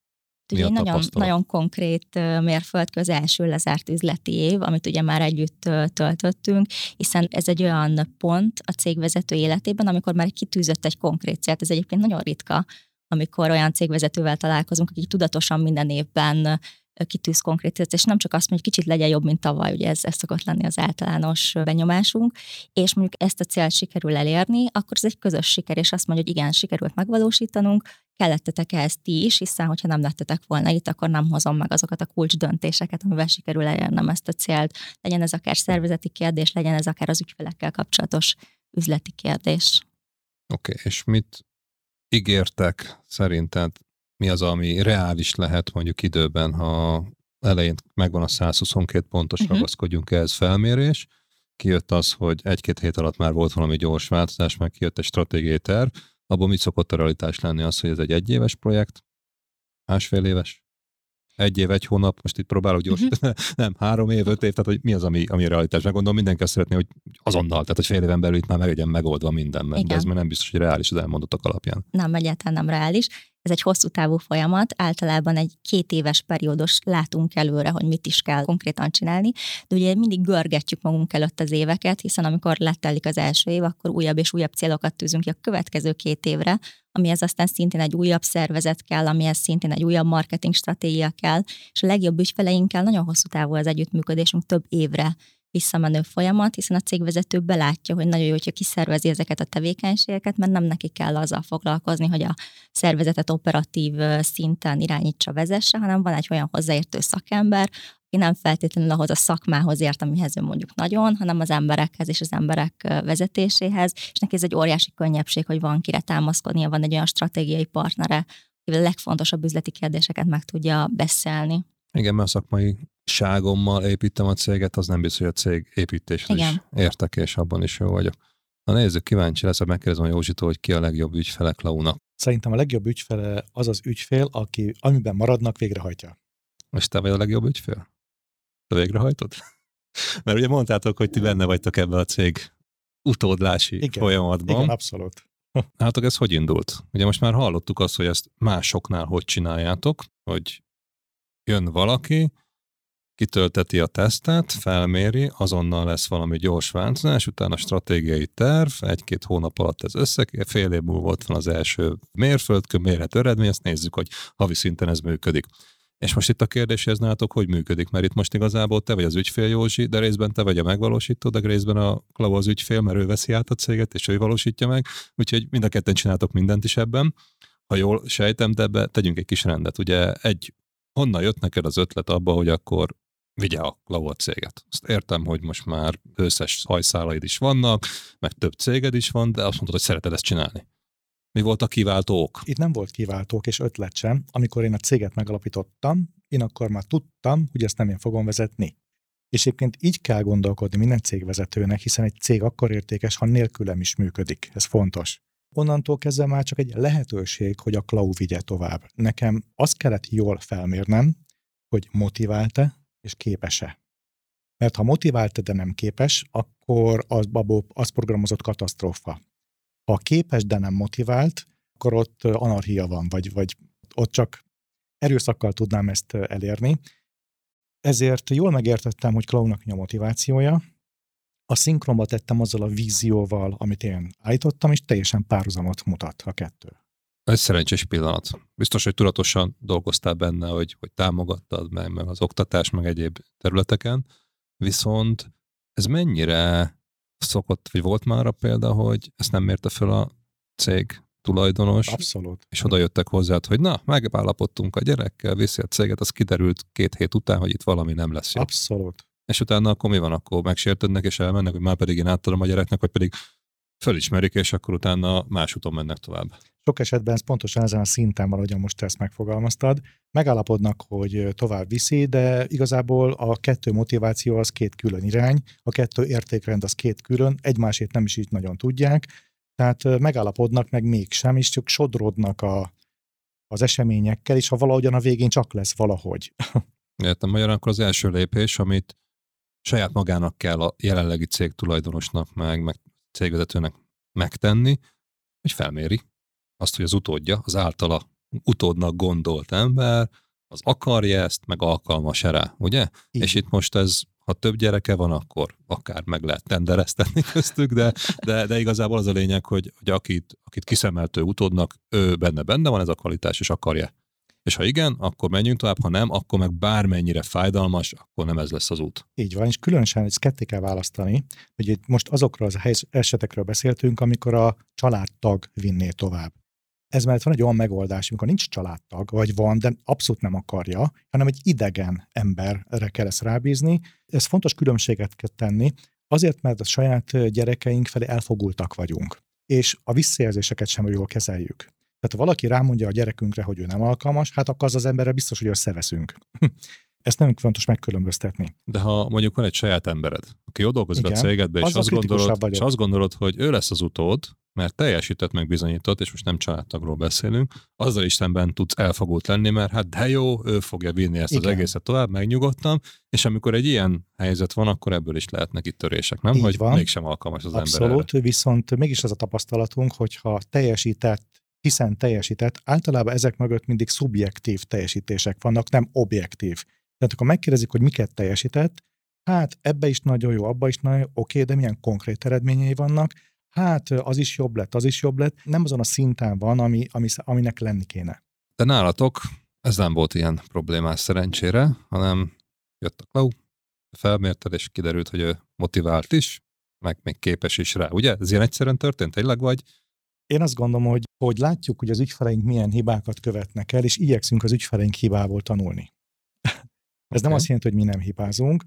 Ugye nagyon, nagyon konkrét mérföldkő az első lezárt üzleti év, amit ugye már együtt töltöttünk, hiszen ez egy olyan pont a cégvezető életében, amikor már kitűzött egy konkrét célt. Ez egyébként nagyon ritka, amikor olyan cégvezetővel találkozunk, aki tudatosan minden évben kitűz konkrét célt, és nem csak azt mondja, hogy kicsit legyen jobb, mint tavaly, ugye ez, ez szokott lenni az általános benyomásunk, és mondjuk ezt a célt sikerül elérni, akkor ez egy közös siker, és azt mondja, hogy igen, sikerült megvalósítanunk, kellettetek ehhez ti is, hiszen hogyha nem lettetek volna itt, akkor nem hozom meg azokat a kulcs döntéseket, amivel sikerül elérnem ezt a célt. Legyen ez akár szervezeti kérdés, legyen ez akár az ügyfelekkel kapcsolatos üzleti kérdés. Oké, okay, és mit ígértek szerinted? Mi az, ami reális lehet mondjuk időben, ha elején megvan a 122 pontos, Mhm. uh-huh. ragaszkodjunk ehhez felmérés, kijött az, hogy egy-két hét alatt már volt valami gyors változás, meg kijött egy stratégiai terv, abból mit szokott a realitás lenni az, hogy ez egy egyéves projekt, másfél éves, egy év, egy hónap, most itt próbálok gyorsítani, [laughs] uh-huh. nem, három év, öt év, tehát hogy mi az, ami, ami a realitás. Meg gondolom mindenki azt szeretné, hogy azonnal, tehát hogy fél éven belül itt már meg legyen megoldva minden, de Igen. ez már nem biztos, hogy reális az elmondottak alapján. Nem, egyáltalán nem reális. Ez egy hosszú távú folyamat, általában egy két éves periódus látunk előre, hogy mit is kell konkrétan csinálni, de ugye mindig görgetjük magunk előtt az éveket, hiszen amikor letelik az első év, akkor újabb és újabb célokat tűzünk ki a következő két évre, amihez aztán szintén egy újabb szervezet kell, amihez szintén egy újabb marketing stratégia kell, és a legjobb ügyfeleinkkel nagyon hosszú távú az együttműködésünk több évre visszamenő folyamat, hiszen a cégvezető belátja, hogy nagyon jó, hogyha kiszervezi ezeket a tevékenységeket, mert nem neki kell azzal foglalkozni, hogy a szervezetet operatív szinten irányítsa, vezesse, hanem van egy olyan hozzáértő szakember, aki nem feltétlenül ahhoz a szakmához ért, amihez ő mondjuk nagyon, hanem az emberekhez és az emberek vezetéséhez, és neki ez egy óriási könnyebbség, hogy van kire támaszkodnia, van egy olyan stratégiai partnere, akivel a legfontosabb üzleti kérdéseket meg tudja beszélni. Igen, mert a szakmai ságommal építem a céget, az nem biztos, hogy a cég építésre is Igen. értek, és abban is jó vagyok. Na nézzük, kíváncsi lesz, megkérdezem a Józsitól, hogy ki a legjobb ügyfele Klaunak. Szerintem a legjobb ügyfele az az ügyfél, aki amiben maradnak, végrehajtja. És te vagy a legjobb ügyfél? Te végrehajtod? [laughs] Mert ugye mondtátok, hogy ti benne vagytok ebbe a cég utódlási Igen. folyamatban. Igen, abszolút. [laughs] Nálatok ez hogy indult? Ugye most már hallottuk azt, hogy ezt másoknál hogy csináljátok, hogy jön valaki, kitölteti a tesztet, felméri, azonnal lesz valami gyors változás, utána stratégiai terv, egy-két hónap alatt ez összekér, fél év múlva ott van az első mérföldkő, mérhető eredmény, azt nézzük, hogy havi szinten ez működik. És most itt a kérdés, ez nálatok hogy működik, mert itt most igazából te vagy az ügyfél Józsi, de részben te vagy a megvalósító, de részben a Klau az ügyfél, mert ő veszi át a céget, és ő valósítja meg, úgyhogy mind a ketten csináltok mindent is ebben. Ha jól sejtem, de ebbe tegyünk egy kis rendet. Ugye egy, honnan jött neked az ötlet abba, hogy akkor vigye a Klau a céget? Azt értem, hogy most már összes hajszálaid is vannak, meg több céged is van, de azt mondod, hogy szereted ezt csinálni. Mi volt a kiváltó ok? Itt nem volt kiváltók és ötlet sem. Amikor én a céget megalapítottam, én akkor már tudtam, hogy ezt nem én fogom vezetni. És egyébként így kell gondolkodni minden cégvezetőnek, hiszen egy cég akkor értékes, ha nélkülem is működik. Ez fontos. Onnantól kezdve már csak egy lehetőség, hogy a cloud vigye tovább. Nekem azt kellett jól felmérnem, hogy motivált-e és képes-e. Mert ha motivált, de nem képes, akkor az, abból, az programozott katasztrófa. Ha képes, de nem motivált, akkor ott anarchia van, vagy, vagy ott csak erőszakkal tudnám ezt elérni. Ezért jól megértettem, hogy Klaunak mi a motivációja. A szinkronba tettem azzal a vízióval, amit én állítottam, és teljesen párhuzamot mutat a kettő. Ez szerencsés pillanat. Biztos, hogy tudatosan dolgoztál benne, hogy, hogy támogattad meg, meg az oktatás, meg egyéb területeken, viszont ez mennyire szokott, vagy volt már a példa, hogy ezt nem mérte fel a cég tulajdonos, Abszolút. és oda jöttek hozzád, hogy na, megállapodtunk a gyerekkel, viszi a céget, az kiderült két hét után, hogy itt valami nem lesz jó. Abszolút. És utána akkor mi van, akkor megsértődnek és elmennek, hogy már pedig én átadom a gyereknek, vagy pedig fölismerik, és akkor utána más úton mennek tovább. Sok esetben ez pontosan ezen a szinten van, ahogyan most ezt megfogalmaztad. Megállapodnak, hogy tovább viszi, de igazából a kettő motiváció az két külön irány, a kettő értékrend az két külön, egymásét nem is így nagyon tudják, tehát megállapodnak meg mégsem, és csak sodrodnak a, az eseményekkel, és ha valahogyan a végén csak lesz valahogy. Értem, magyarán akkor az első lépés, amit saját magának kell a jelenlegi cég tulajdonosnak, meg, meg cégvezetőnek megtenni, hogy felméri azt, hogy az utódja, az általa utódnak gondolt ember, az akarja ezt, meg alkalmas rá, ugye? Igen. És itt most ez, ha több gyereke van, akkor akár meg lehet tendereztetni [laughs] köztük, de, de, de igazából az a lényeg, hogy, hogy akit, akit kiszemeltő utódnak, ő benne benne van ez a kvalitás, és akarja és ha igen, akkor menjünk tovább, ha nem, akkor meg bármennyire fájdalmas, akkor nem ez lesz az út. Így van, és különösen ezt ketté kell választani, hogy itt most azokról az esetekről beszéltünk, amikor a családtag vinné tovább. Ez mellett van egy olyan megoldás, amikor nincs családtag, vagy van, de abszolút nem akarja, hanem egy idegen emberre kell ezt rábízni. Ez fontos különbséget kell tenni, azért, mert a saját gyerekeink felé elfogultak vagyunk, és a visszajelzéseket sem jól kezeljük. Tehát ha valaki rámondja a gyerekünkre, hogy ő nem alkalmas, hát akkor az az emberre biztos, hogy összeveszünk. [laughs] Ezt nem fontos megkülönböztetni. De ha mondjuk van egy saját embered, aki ott dolgozik Igen, a cégedbe, és, az azt gondolod, és azt gondolod, hogy ő lesz az utód, mert teljesített, meg bizonyított, és most nem családtagról beszélünk, azzal is szemben tudsz elfogult lenni, mert hát de jó, ő fogja vinni ezt Igen. az egészet tovább, megnyugodtam, és amikor egy ilyen helyzet van, akkor ebből is lehetnek itt törések, nem? Így hogy van. mégsem alkalmas az Abszolút, ember Abszolút, viszont mégis az a tapasztalatunk, hogyha teljesített hiszen teljesített, általában ezek mögött mindig szubjektív teljesítések vannak, nem objektív. Tehát akkor megkérdezik, hogy miket teljesített, hát ebbe is nagyon jó, abba is nagyon jó, oké, de milyen konkrét eredményei vannak, hát az is jobb lett, az is jobb lett, nem azon a szinten van, ami, ami, aminek lenni kéne. De nálatok ez nem volt ilyen problémás szerencsére, hanem jött a Klau, felmérted, és kiderült, hogy ő motivált is, meg még képes is rá. Ugye? Ez ilyen egyszerűen történt tényleg, vagy én azt gondolom, hogy, hogy látjuk, hogy az ügyfeleink milyen hibákat követnek el, és igyekszünk az ügyfeleink hibából tanulni. [laughs] Ez okay. nem azt jelenti, hogy mi nem hibázunk,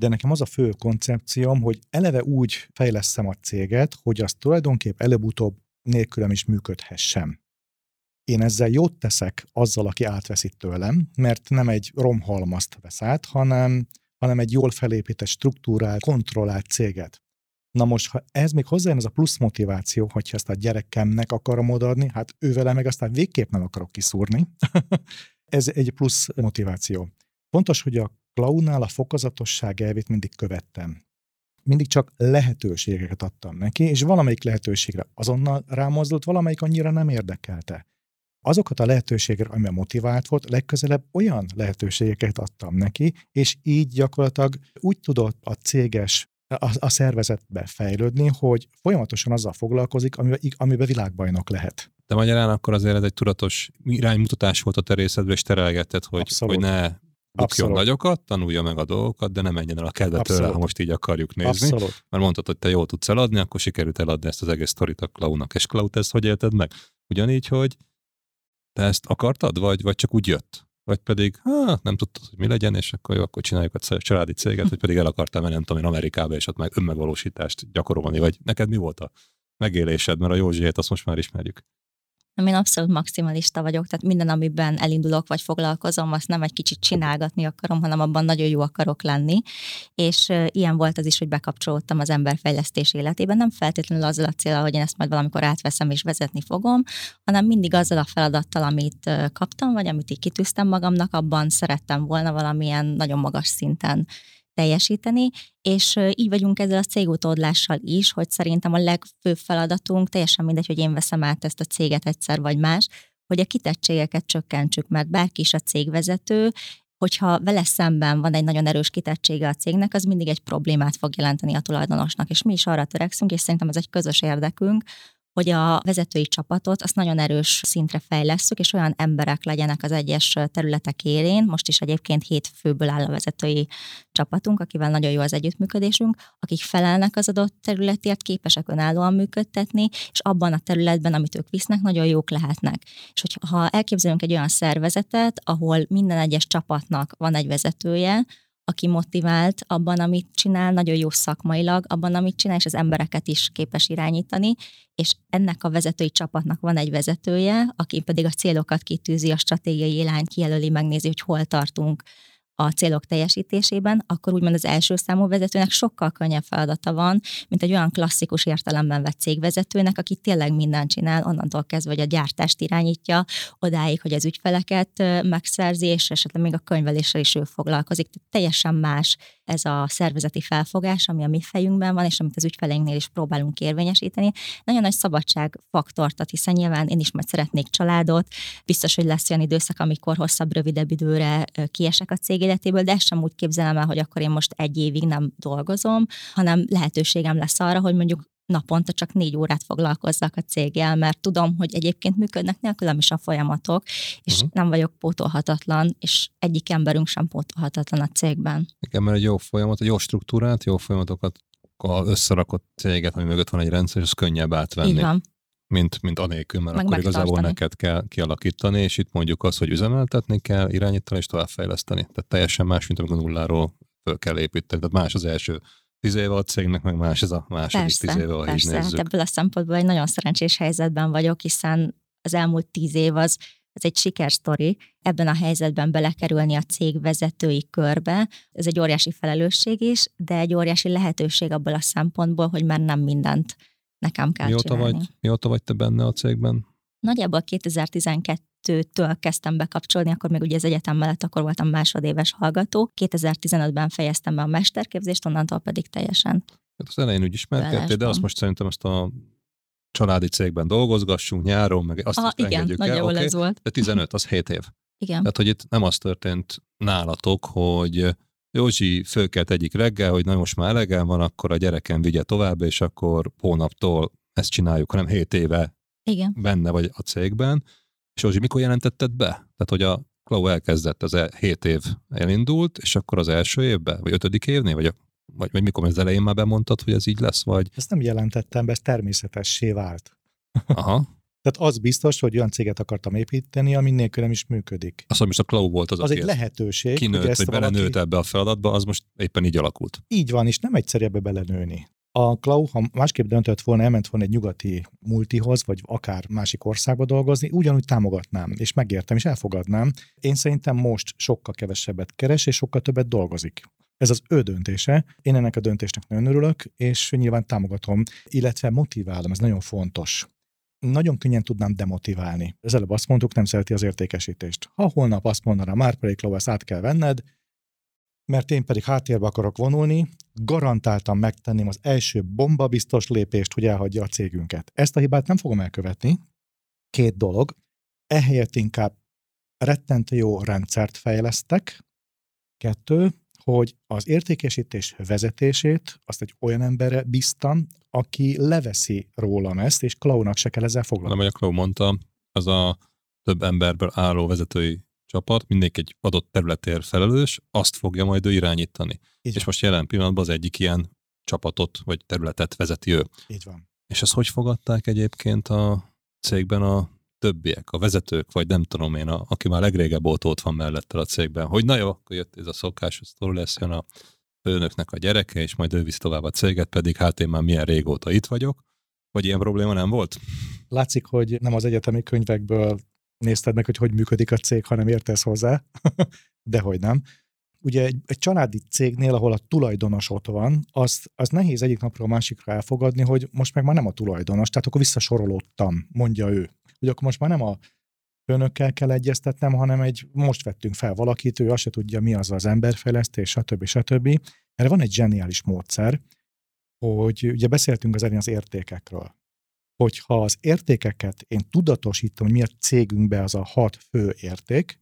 de nekem az a fő koncepcióm, hogy eleve úgy fejleszem a céget, hogy az tulajdonképp előbb-utóbb nélkülem is működhessem. Én ezzel jót teszek azzal, aki átveszi tőlem, mert nem egy romhalmazt vesz át, hanem, hanem egy jól felépített, struktúrált, kontrollált céget. Na most, ha ez még hozzájön, ez a plusz motiváció, hogyha ezt a gyerekemnek akarom odaadni, hát ővele meg aztán végképp nem akarok kiszúrni. [laughs] ez egy plusz motiváció. Fontos, hogy a clownál a fokozatosság elvét mindig követtem. Mindig csak lehetőségeket adtam neki, és valamelyik lehetőségre azonnal rámozdult, valamelyik annyira nem érdekelte. Azokat a lehetőségeket, amivel motivált volt, legközelebb olyan lehetőségeket adtam neki, és így gyakorlatilag úgy tudott a céges a, a szervezetbe fejlődni, hogy folyamatosan azzal foglalkozik, amiben, amiben világbajnok lehet. De magyarán akkor azért ez egy tudatos iránymutatás volt a terészedbe, és terelgetett, hogy, hogy ne bukjon nagyokat, tanulja meg a dolgokat, de ne menjen el a kedve tőle, ha most így akarjuk nézni. Abszolút. Mert mondtad, hogy te jól tudsz eladni, akkor sikerült eladni ezt az egész sztorit a Klaunak. És Cloud, ezt hogy élted meg? Ugyanígy, hogy te ezt akartad, vagy, vagy csak úgy jött? Vagy pedig hát nem tudtad, hogy mi legyen, és akkor jó, akkor csináljuk a családi céget, vagy pedig el akartál menni, nem tudom én, Amerikába, és ott meg önmegvalósítást gyakorolni, vagy neked mi volt a megélésed, mert a Józsiét azt most már ismerjük. Én abszolút maximalista vagyok, tehát minden, amiben elindulok vagy foglalkozom, azt nem egy kicsit csinálgatni akarom, hanem abban nagyon jó akarok lenni. És ilyen volt az is, hogy bekapcsolódtam az emberfejlesztés életében. Nem feltétlenül azzal a célral, hogy én ezt majd valamikor átveszem és vezetni fogom, hanem mindig azzal a feladattal, amit kaptam, vagy amit így kitűztem magamnak, abban szerettem volna valamilyen nagyon magas szinten teljesíteni, és így vagyunk ezzel a cégutódlással is, hogy szerintem a legfőbb feladatunk, teljesen mindegy, hogy én veszem át ezt a céget egyszer vagy más, hogy a kitettségeket csökkentsük, mert bárki is a cégvezető, hogyha vele szemben van egy nagyon erős kitettsége a cégnek, az mindig egy problémát fog jelenteni a tulajdonosnak, és mi is arra törekszünk, és szerintem ez egy közös érdekünk, hogy a vezetői csapatot azt nagyon erős szintre fejlesszük, és olyan emberek legyenek az egyes területek élén. Most is egyébként hét főből áll a vezetői csapatunk, akivel nagyon jó az együttműködésünk, akik felelnek az adott területért, képesek önállóan működtetni, és abban a területben, amit ők visznek, nagyon jók lehetnek. És hogyha elképzelünk egy olyan szervezetet, ahol minden egyes csapatnak van egy vezetője, aki motivált abban, amit csinál, nagyon jó szakmailag, abban, amit csinál, és az embereket is képes irányítani, és ennek a vezetői csapatnak van egy vezetője, aki pedig a célokat kitűzi, a stratégiai irányt kijelöli, megnézi, hogy hol tartunk, a célok teljesítésében, akkor úgymond az első számú vezetőnek sokkal könnyebb feladata van, mint egy olyan klasszikus értelemben vett cégvezetőnek, aki tényleg mindent csinál, onnantól kezdve, hogy a gyártást irányítja, odáig, hogy az ügyfeleket megszerzi, és esetleg még a könyveléssel is ő foglalkozik. Tehát teljesen más ez a szervezeti felfogás, ami a mi fejünkben van, és amit az ügyfeleinknél is próbálunk érvényesíteni. Nagyon nagy szabadságfaktort ad, hiszen nyilván én is majd szeretnék családot, biztos, hogy lesz olyan időszak, amikor hosszabb, rövidebb időre kiesek a cég életéből, de ezt sem úgy képzelem el, hogy akkor én most egy évig nem dolgozom, hanem lehetőségem lesz arra, hogy mondjuk naponta csak négy órát foglalkozzak a céggel, mert tudom, hogy egyébként működnek nélkülem is a folyamatok, és uh-huh. nem vagyok pótolhatatlan, és egyik emberünk sem pótolhatatlan a cégben. Igen, mert egy jó folyamat, egy jó struktúrát, jó folyamatokat összerakott céget, ami mögött van egy rendszer, és az könnyebb átvenni. Így van mint, mint anélkül, mert Meg akkor igazából neked kell kialakítani, és itt mondjuk az, hogy üzemeltetni kell, irányítani és továbbfejleszteni. Tehát teljesen más, mint amikor nulláról föl kell építeni. Tehát más az első tíz éve a cégnek, meg más ez a második persze, tíz éve, ha persze, így nézzük. Hát ebből a szempontból egy nagyon szerencsés helyzetben vagyok, hiszen az elmúlt tíz év az, az egy sikersztori, ebben a helyzetben belekerülni a cég vezetői körbe. Ez egy óriási felelősség is, de egy óriási lehetőség abból a szempontból, hogy már nem mindent nekem kell mióta csinálni. Vagy, mióta vagy te benne a cégben? Nagyjából 2012-től kezdtem bekapcsolni, akkor még ugye az egyetem mellett akkor voltam másodéves hallgató. 2015-ben fejeztem be a mesterképzést, onnantól pedig teljesen. Hát az elején úgy ismerkedtél, de azt most szerintem ezt a családi cégben dolgozgassunk nyáron, meg azt Aha, is igen, el. nagyjából okay? ez volt. De 15, az 7 év. Igen. Tehát, hogy itt nem az történt nálatok, hogy Józsi fölkelt egyik reggel, hogy na most már elegem van, akkor a gyerekem vigye tovább, és akkor hónaptól ezt csináljuk, hanem 7 éve Igen. benne vagy a cégben. És Józsi, mikor jelentetted be? Tehát, hogy a Klau elkezdett, az 7 év elindult, és akkor az első évben, vagy ötödik évnél, vagy, a, vagy, vagy mikor az elején már bemondtad, hogy ez így lesz, vagy? Ezt nem jelentettem be, ez természetessé vált. Aha. Tehát az biztos, hogy olyan céget akartam építeni, ami nélkül nem is működik. Az, hogy most a Cloud volt az, az egy lehetőség. Kinőtt, hogy, hogy belenőtt valaki... ebbe a feladatba, az most éppen így alakult. Így van, és nem egyszerű ebbe belenőni. A Cloud, ha másképp döntött volna, elment volna egy nyugati multihoz, vagy akár másik országba dolgozni, ugyanúgy támogatnám, és megértem, és elfogadnám. Én szerintem most sokkal kevesebbet keres, és sokkal többet dolgozik. Ez az ő döntése. Én ennek a döntésnek nagyon örülök, és nyilván támogatom, illetve motiválom, ez nagyon fontos nagyon könnyen tudnám demotiválni. Az előbb azt mondtuk, nem szereti az értékesítést. Ha holnap azt mondaná, már pedig ezt át kell venned, mert én pedig háttérbe akarok vonulni, garantáltan megtenném az első bombabiztos lépést, hogy elhagyja a cégünket. Ezt a hibát nem fogom elkövetni. Két dolog. Ehelyett inkább rettentő jó rendszert fejlesztek. Kettő, hogy az értékesítés vezetését azt egy olyan emberre bíztam, aki leveszi rólam ezt, és Klaunak se kell ezzel foglalkozni. Nem, a Klau mondta, az a több emberből álló vezetői csapat, mindenki egy adott területért felelős, azt fogja majd ő irányítani. Így és van. most jelen pillanatban az egyik ilyen csapatot vagy területet vezeti ő. Így van. És ezt hogy fogadták egyébként a cégben a többiek, a vezetők, vagy nem tudom én, a, aki már legrégebb óta ott van mellette a cégben, hogy na jó, akkor jött ez a szokásos sztori lesz, jön a főnöknek a gyereke, és majd ő visz tovább a céget, pedig hát én már milyen régóta itt vagyok. Vagy ilyen probléma nem volt? Látszik, hogy nem az egyetemi könyvekből nézted meg, hogy hogy működik a cég, hanem értesz hozzá. [laughs] Dehogy nem. Ugye egy, egy családi cégnél, ahol a tulajdonos ott van, az, az nehéz egyik napról a másikra elfogadni, hogy most meg már nem a tulajdonos, tehát akkor visszasorolódtam, mondja ő hogy akkor most már nem a főnökkel kell egyeztetnem, hanem egy, most vettünk fel valakit, ő azt se tudja, mi az az emberfejlesztés, stb. stb. Erre van egy zseniális módszer, hogy ugye beszéltünk az elén az értékekről. Hogyha az értékeket én tudatosítom, hogy mi a cégünkben az a hat fő érték,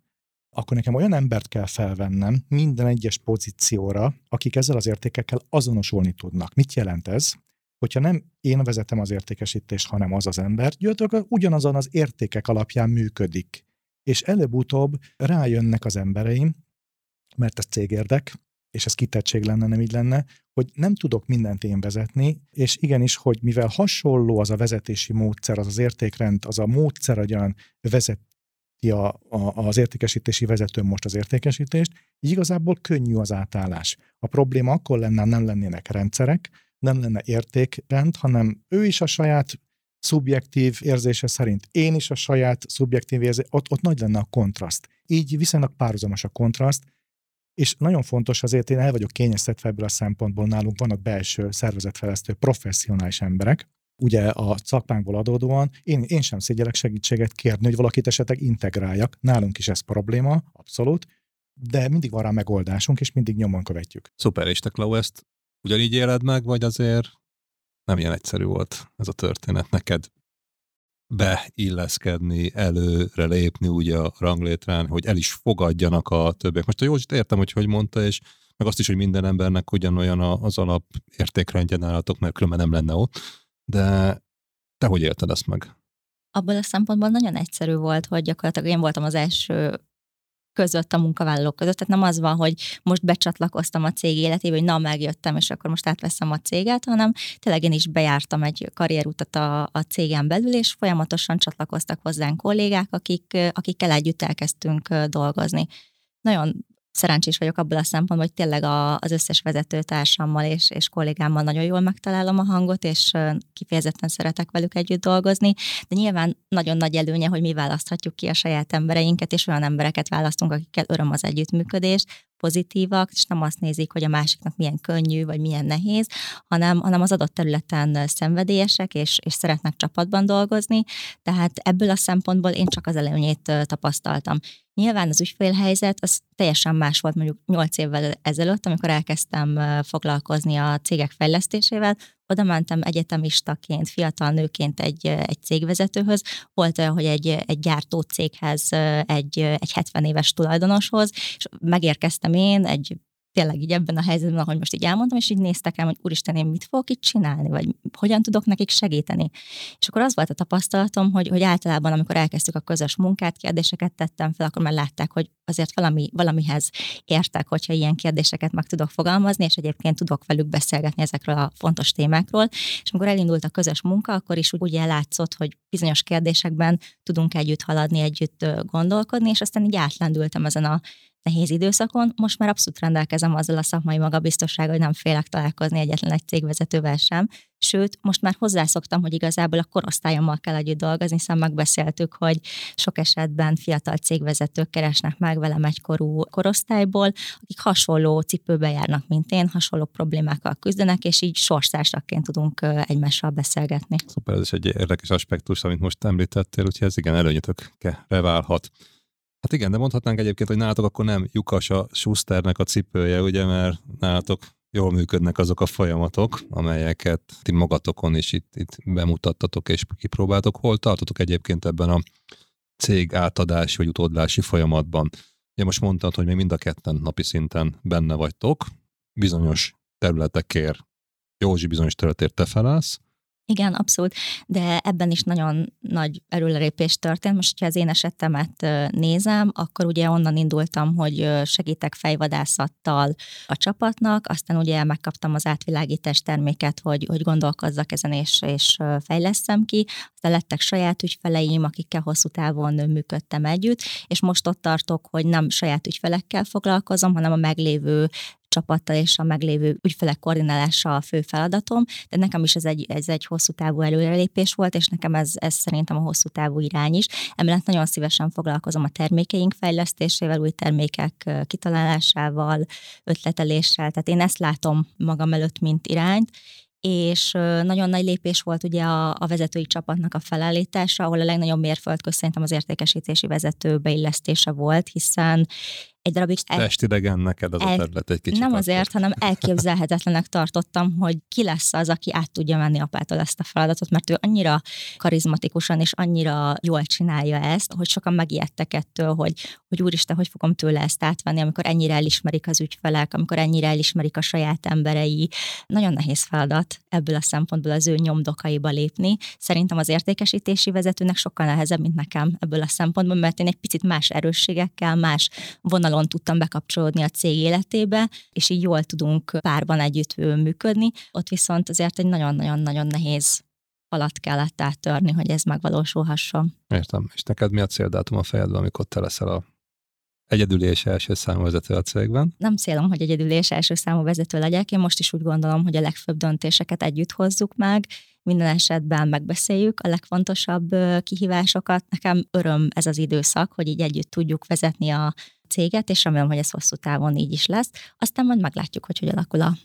akkor nekem olyan embert kell felvennem minden egyes pozícióra, akik ezzel az értékekkel azonosulni tudnak. Mit jelent ez? Hogyha nem én vezetem az értékesítést, hanem az az ember, gyakorlatilag ugyanazon az értékek alapján működik. És előbb-utóbb rájönnek az embereim, mert ez cégérdek, és ez kitettség lenne, nem így lenne, hogy nem tudok mindent én vezetni, és igenis, hogy mivel hasonló az a vezetési módszer, az az értékrend, az a módszer, olyan vezet ti a, a, az értékesítési vezetőm most az értékesítést, így igazából könnyű az átállás. A probléma akkor lenne, nem lennének rendszerek, nem lenne értékrend, hanem ő is a saját szubjektív érzése szerint, én is a saját szubjektív érzése, ott, ott nagy lenne a kontraszt. Így viszonylag párhuzamos a kontraszt, és nagyon fontos azért, én el vagyok kényeztetve ebből a szempontból, nálunk vannak belső szervezetfejlesztő professzionális emberek, ugye a szakmánkból adódóan én, én sem szégyelek segítséget kérni, hogy valakit esetleg integráljak. Nálunk is ez probléma, abszolút, de mindig van rá megoldásunk, és mindig nyomon követjük. Szuper, és te Klau, ezt ugyanígy éled meg, vagy azért nem ilyen egyszerű volt ez a történet neked beilleszkedni, előre lépni ugye a ranglétrán, hogy el is fogadjanak a többiek. Most a Józsit értem, hogy hogy mondta, és meg azt is, hogy minden embernek ugyanolyan az alap értékrendje nálatok, mert különben nem lenne ott. De te hogy élted ezt meg? Abból a szempontból nagyon egyszerű volt, hogy gyakorlatilag én voltam az első között a munkavállalók között. Tehát nem az van, hogy most becsatlakoztam a cég életébe, hogy na, megjöttem, és akkor most átveszem a céget, hanem tényleg én is bejártam egy karrierutat a, a cégen belül, és folyamatosan csatlakoztak hozzánk kollégák, akik, akikkel együtt elkezdtünk dolgozni. Nagyon szerencsés vagyok abból a szempontból, hogy tényleg a, az összes vezetőtársammal és, és kollégámmal nagyon jól megtalálom a hangot, és kifejezetten szeretek velük együtt dolgozni, de nyilván nagyon nagy előnye, hogy mi választhatjuk ki a saját embereinket, és olyan embereket választunk, akikkel öröm az együttműködés, pozitívak, és nem azt nézik, hogy a másiknak milyen könnyű, vagy milyen nehéz, hanem, hanem az adott területen szenvedélyesek, és, és szeretnek csapatban dolgozni, tehát ebből a szempontból én csak az előnyét tapasztaltam. Nyilván az ügyfélhelyzet az teljesen más volt mondjuk 8 évvel ezelőtt, amikor elkezdtem foglalkozni a cégek fejlesztésével, oda mentem egyetemistaként, fiatal nőként egy, egy cégvezetőhöz, volt olyan, hogy egy, egy gyártó céghez, egy, egy 70 éves tulajdonoshoz, és megérkeztem én egy tényleg így ebben a helyzetben, ahogy most így elmondtam, és így néztek el, hogy úristen, én mit fogok itt csinálni, vagy hogyan tudok nekik segíteni. És akkor az volt a tapasztalatom, hogy, hogy általában, amikor elkezdtük a közös munkát, kérdéseket tettem fel, akkor már látták, hogy azért valami, valamihez értek, hogyha ilyen kérdéseket meg tudok fogalmazni, és egyébként tudok velük beszélgetni ezekről a fontos témákról. És amikor elindult a közös munka, akkor is úgy ellátszott, hogy bizonyos kérdésekben tudunk együtt haladni, együtt gondolkodni, és aztán így átlendültem ezen a nehéz időszakon. Most már abszolút rendelkezem azzal a szakmai magabiztossággal, hogy nem félek találkozni egyetlen egy cégvezetővel sem. Sőt, most már hozzászoktam, hogy igazából a korosztályommal kell együtt dolgozni, hiszen megbeszéltük, hogy sok esetben fiatal cégvezetők keresnek meg velem egykorú korosztályból, akik hasonló cipőbe járnak, mint én, hasonló problémákkal küzdenek, és így sorszársaként tudunk egymással beszélgetni. Szuper, ez is egy érdekes aspektus, amit most említettél, úgyhogy ez igen előnyötökre válhat. Hát igen, de mondhatnánk egyébként, hogy nálatok akkor nem lyukas a Schusternek a cipője, ugye, mert nálatok jól működnek azok a folyamatok, amelyeket ti magatokon is itt, itt bemutattatok és kipróbáltok. Hol tartotok egyébként ebben a cég átadási vagy utódlási folyamatban? Ugye most mondtad, hogy még mind a ketten napi szinten benne vagytok, bizonyos területekért, Józsi bizonyos területért te felállsz, igen, abszolút, de ebben is nagyon nagy erőlerépés történt. Most, ha az én esetemet nézem, akkor ugye onnan indultam, hogy segítek fejvadászattal a csapatnak, aztán ugye megkaptam az átvilágítás terméket, hogy, hogy gondolkozzak ezen és, és fejleszem ki, aztán lettek saját ügyfeleim, akikkel hosszú távon működtem együtt, és most ott tartok, hogy nem saját ügyfelekkel foglalkozom, hanem a meglévő csapattal és a meglévő ügyfelek koordinálása a fő feladatom, de nekem is ez egy, ez egy hosszú távú előrelépés volt, és nekem ez, ez szerintem a hosszú távú irány is. Emellett nagyon szívesen foglalkozom a termékeink fejlesztésével, új termékek kitalálásával, ötleteléssel, tehát én ezt látom magam előtt, mint irányt, és nagyon nagy lépés volt ugye a, a vezetői csapatnak a felállítása, ahol a legnagyobb mérföldkő szerintem az értékesítési vezető beillesztése volt, hiszen egy darabig... El... Testidegen neked az el... a terület egy kicsit. Nem azért, hanem elképzelhetetlenek tartottam, hogy ki lesz az, aki át tudja menni apától ezt a feladatot, mert ő annyira karizmatikusan és annyira jól csinálja ezt, hogy sokan megijedtek ettől, hogy, hogy úristen, hogy fogom tőle ezt átvenni, amikor ennyire elismerik az ügyfelek, amikor ennyire elismerik a saját emberei. Nagyon nehéz feladat ebből a szempontból az ő nyomdokaiba lépni. Szerintem az értékesítési vezetőnek sokkal nehezebb, mint nekem ebből a szempontból, mert én egy picit más erősségekkel, más vonal vonalon tudtam bekapcsolódni a cég életébe, és így jól tudunk párban együtt működni. Ott viszont azért egy nagyon-nagyon-nagyon nehéz alatt kellett áttörni, hogy ez megvalósulhasson. Értem. És neked mi a céldátum a fejedben, amikor te leszel a egyedüli és első számú vezető a cégben? Nem célom, hogy egyedüli és első számú vezető legyek. Én most is úgy gondolom, hogy a legfőbb döntéseket együtt hozzuk meg, minden esetben megbeszéljük a legfontosabb kihívásokat. Nekem öröm ez az időszak, hogy így együtt tudjuk vezetni a céget, és remélem, hogy ez hosszú távon így is lesz. Aztán majd meglátjuk, hogy hogy alakul a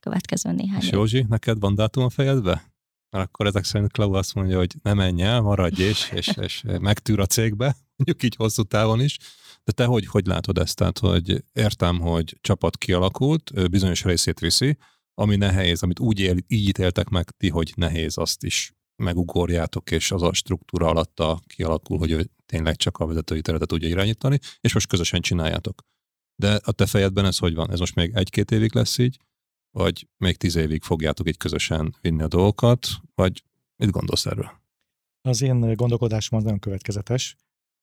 következő néhány És Józsi, neked van dátum a fejedbe? Mert akkor ezek szerint Klau azt mondja, hogy ne menj el, maradj és, és, és megtűr a cégbe, [laughs] mondjuk így hosszú távon is. De te hogy, hogy látod ezt? Tehát, hogy értem, hogy csapat kialakult, bizonyos részét viszi, ami nehéz, amit úgy él, így ítéltek meg ti, hogy nehéz, azt is megugorjátok, és az a struktúra alatta kialakul, hogy tényleg csak a vezetői területet tudja irányítani, és most közösen csináljátok. De a te fejedben ez hogy van? Ez most még egy-két évig lesz így? Vagy még tíz évig fogjátok így közösen vinni a dolgokat? Vagy mit gondolsz erről? Az én gondolkodásom az nagyon következetes.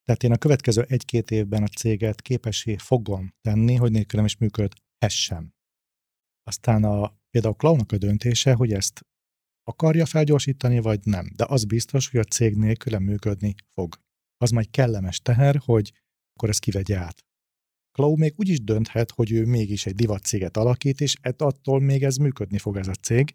Tehát én a következő egy-két évben a céget képessé fogom tenni, hogy nélkülem is működhessen. Aztán a, például clownnak a döntése, hogy ezt akarja felgyorsítani, vagy nem. De az biztos, hogy a cég nélkülem működni fog. Az majd kellemes teher, hogy akkor ezt kivegye át. Cloud még úgy is dönthet, hogy ő mégis egy divat céget alakít, és attól még ez működni fog ez a cég,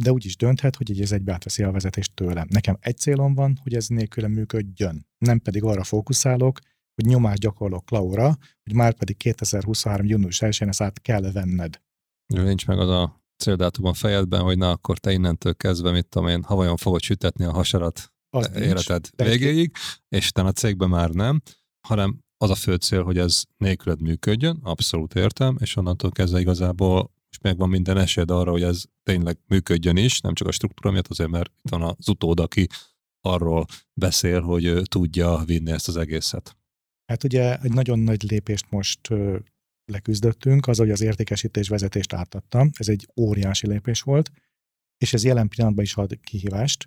de úgy is dönthet, hogy ez egybe átveszi a vezetést tőlem. Nekem egy célom van, hogy ez nélkülem működjön. Nem pedig arra fókuszálok, hogy nyomást gyakorlok Klaura, hogy már pedig 2023. június 1-én ezt át kell venned. Nincs meg az a céldátum a fejedben, hogy na akkor te innentől kezdve, mit tudom én, ha vajon fogod sütetni a hasarat az életed nincs. végéig, és utána a cégben már nem, hanem az a fő cél, hogy ez nélküled működjön, abszolút értem, és onnantól kezdve igazából és megvan minden esélyed arra, hogy ez tényleg működjön is, nem csak a struktúra miatt, azért mert itt van az utód, aki arról beszél, hogy ő tudja vinni ezt az egészet. Hát ugye egy nagyon nagy lépést most leküzdöttünk, az, hogy az értékesítés vezetést átadtam. Ez egy óriási lépés volt, és ez jelen pillanatban is ad kihívást.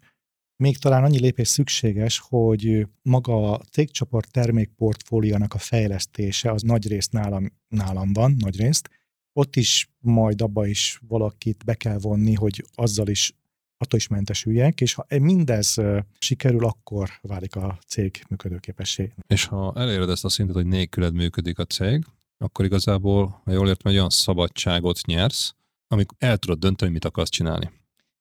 Még talán annyi lépés szükséges, hogy maga a cégcsoport termékportfóliónak a fejlesztése az nagy részt nálam, nálam van, nagy részt. Ott is majd abba is valakit be kell vonni, hogy azzal is attól is mentesüljek, és ha mindez sikerül, akkor válik a cég működőképessé. És ha eléred ezt a szintet, hogy nélküled működik a cég, akkor igazából, ha jól értem, egy olyan szabadságot nyersz, amikor el tudod dönteni, mit akarsz csinálni.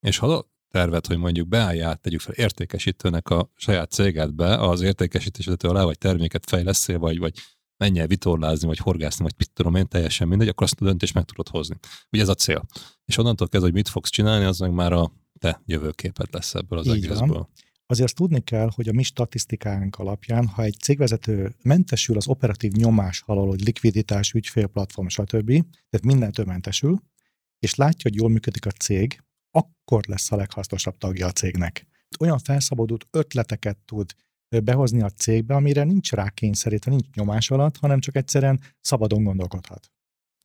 És ha tervet, hogy mondjuk beálljál, tegyük fel értékesítőnek a saját cégedbe, az értékesítésvető alá, vagy terméket fejleszél, vagy, vagy menj el vitorlázni, vagy horgászni, vagy mit tudom én, teljesen mindegy, akkor azt a döntést meg tudod hozni. Ugye ez a cél. És onnantól kezdve, hogy mit fogsz csinálni, az meg már a te jövőképed lesz ebből az Így egészből. Van. Azért azt tudni kell, hogy a mi statisztikánk alapján, ha egy cégvezető mentesül az operatív nyomás alól, hogy likviditás, ügyfélplatform, stb., tehát mindentől mentesül, és látja, hogy jól működik a cég, akkor lesz a leghasznosabb tagja a cégnek. Olyan felszabadult ötleteket tud behozni a cégbe, amire nincs rá kényszerítve, nincs nyomás alatt, hanem csak egyszerűen szabadon gondolkodhat.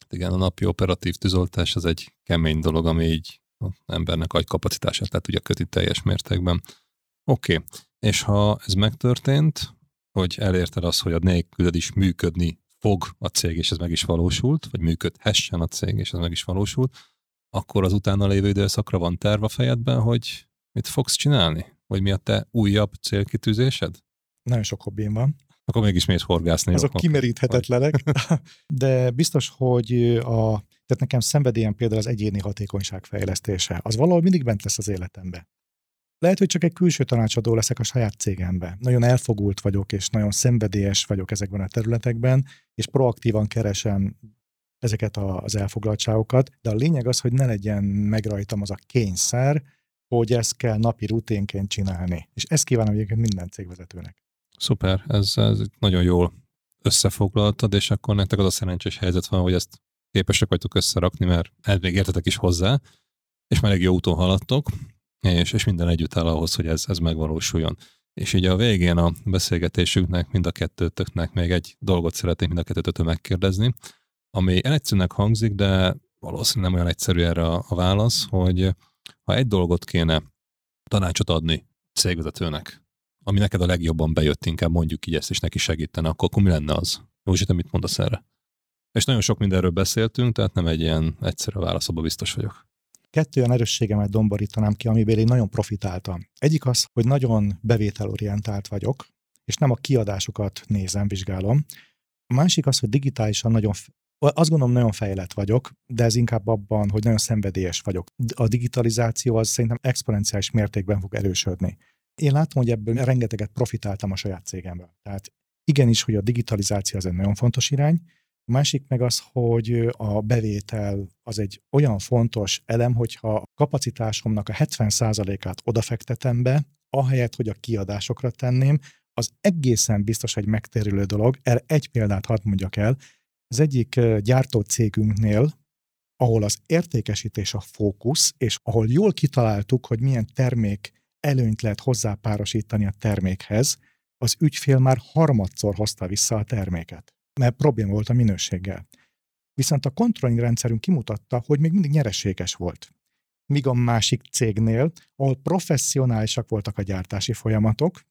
Igen, a napi operatív tűzoltás az egy kemény dolog, ami így az embernek agy kapacitását le tudja köti teljes mértékben. Oké, okay. és ha ez megtörtént, hogy elérted azt, hogy a nélküled is működni fog a cég, és ez meg is valósult, vagy működhessen a cég, és ez meg is valósult, akkor az utána lévő időszakra van terv a fejedben, hogy mit fogsz csinálni? Vagy mi a te újabb célkitűzésed? Nagyon sok hobbim van. Akkor mégis miért horgászni? Azok jó, kimeríthetetlenek, de biztos, hogy a, tehát nekem szenvedélyem például az egyéni hatékonyság fejlesztése. Az valahogy mindig bent lesz az életembe. Lehet, hogy csak egy külső tanácsadó leszek a saját cégembe. Nagyon elfogult vagyok, és nagyon szenvedélyes vagyok ezekben a területekben, és proaktívan keresem ezeket az elfoglaltságokat, de a lényeg az, hogy ne legyen meg rajtam az a kényszer, hogy ezt kell napi rutinként csinálni. És ezt kívánom egyébként minden cégvezetőnek. Szuper, ez, ez nagyon jól összefoglaltad, és akkor nektek az a szerencsés helyzet van, hogy ezt képesek vagytok összerakni, mert elvég értetek is hozzá, és már egy jó úton haladtok, és, és minden együtt áll ahhoz, hogy ez, ez megvalósuljon. És így a végén a beszélgetésünknek, mind a kettőtöknek még egy dolgot szeretnék mind a kettőtötől megkérdezni, ami egyszerűnek hangzik, de valószínűleg nem olyan egyszerű erre a, válasz, hogy ha egy dolgot kéne tanácsot adni cégvezetőnek, ami neked a legjobban bejött, inkább mondjuk így ezt, és neki segítene, akkor, akkor mi lenne az? Józsi, te mit mondasz erre? És nagyon sok mindenről beszéltünk, tehát nem egy ilyen egyszerű válasz, abban biztos vagyok. kettő olyan erősségemet domborítanám ki, amiből én nagyon profitáltam. Egyik az, hogy nagyon bevételorientált vagyok, és nem a kiadásokat nézem, vizsgálom. A másik az, hogy digitálisan nagyon, azt gondolom nagyon fejlett vagyok, de ez inkább abban, hogy nagyon szenvedélyes vagyok. A digitalizáció az szerintem exponenciális mértékben fog erősödni. Én látom, hogy ebből rengeteget profitáltam a saját cégemből. Tehát igenis, hogy a digitalizáció az egy nagyon fontos irány, a másik meg az, hogy a bevétel az egy olyan fontos elem, hogyha a kapacitásomnak a 70%-át odafektetem be, ahelyett, hogy a kiadásokra tenném, az egészen biztos egy megtérülő dolog. Erre egy példát hadd mondjak el. Az egyik gyártó cégünknél, ahol az értékesítés a fókusz, és ahol jól kitaláltuk, hogy milyen termék előnyt lehet hozzápárosítani a termékhez, az ügyfél már harmadszor hozta vissza a terméket mert probléma volt a minőséggel. Viszont a controlling rendszerünk kimutatta, hogy még mindig nyereséges volt. Míg a másik cégnél, ahol professzionálisak voltak a gyártási folyamatok,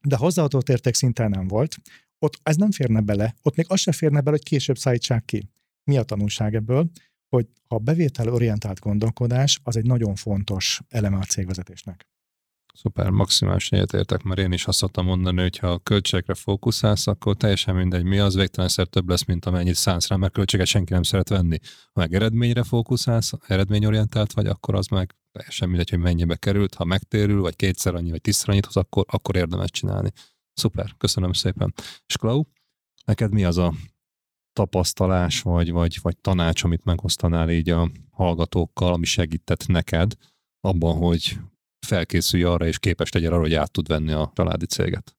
de hozzáadott érték szinten nem volt, ott ez nem férne bele, ott még az se férne bele, hogy később szállítsák ki. Mi a tanulság ebből? Hogy a bevételorientált gondolkodás az egy nagyon fontos eleme a cégvezetésnek. Szuper, maximálisan egyetértek, mert én is azt szoktam mondani, hogy ha a költségekre fókuszálsz, akkor teljesen mindegy, mi az végtelenszer több lesz, mint amennyit szánsz rá, mert költséget senki nem szeret venni. Ha meg eredményre fókuszálsz, eredményorientált vagy, akkor az meg teljesen mindegy, hogy mennyibe került, ha megtérül, vagy kétszer annyi, vagy tízszer annyit hoz, akkor, akkor érdemes csinálni. Szuper, köszönöm szépen. És Klau, neked mi az a tapasztalás, vagy, vagy, vagy tanács, amit megosztanál így a hallgatókkal, ami segített neked abban, hogy felkészülj arra, és képes legyen arra, hogy át tud venni a családi céget?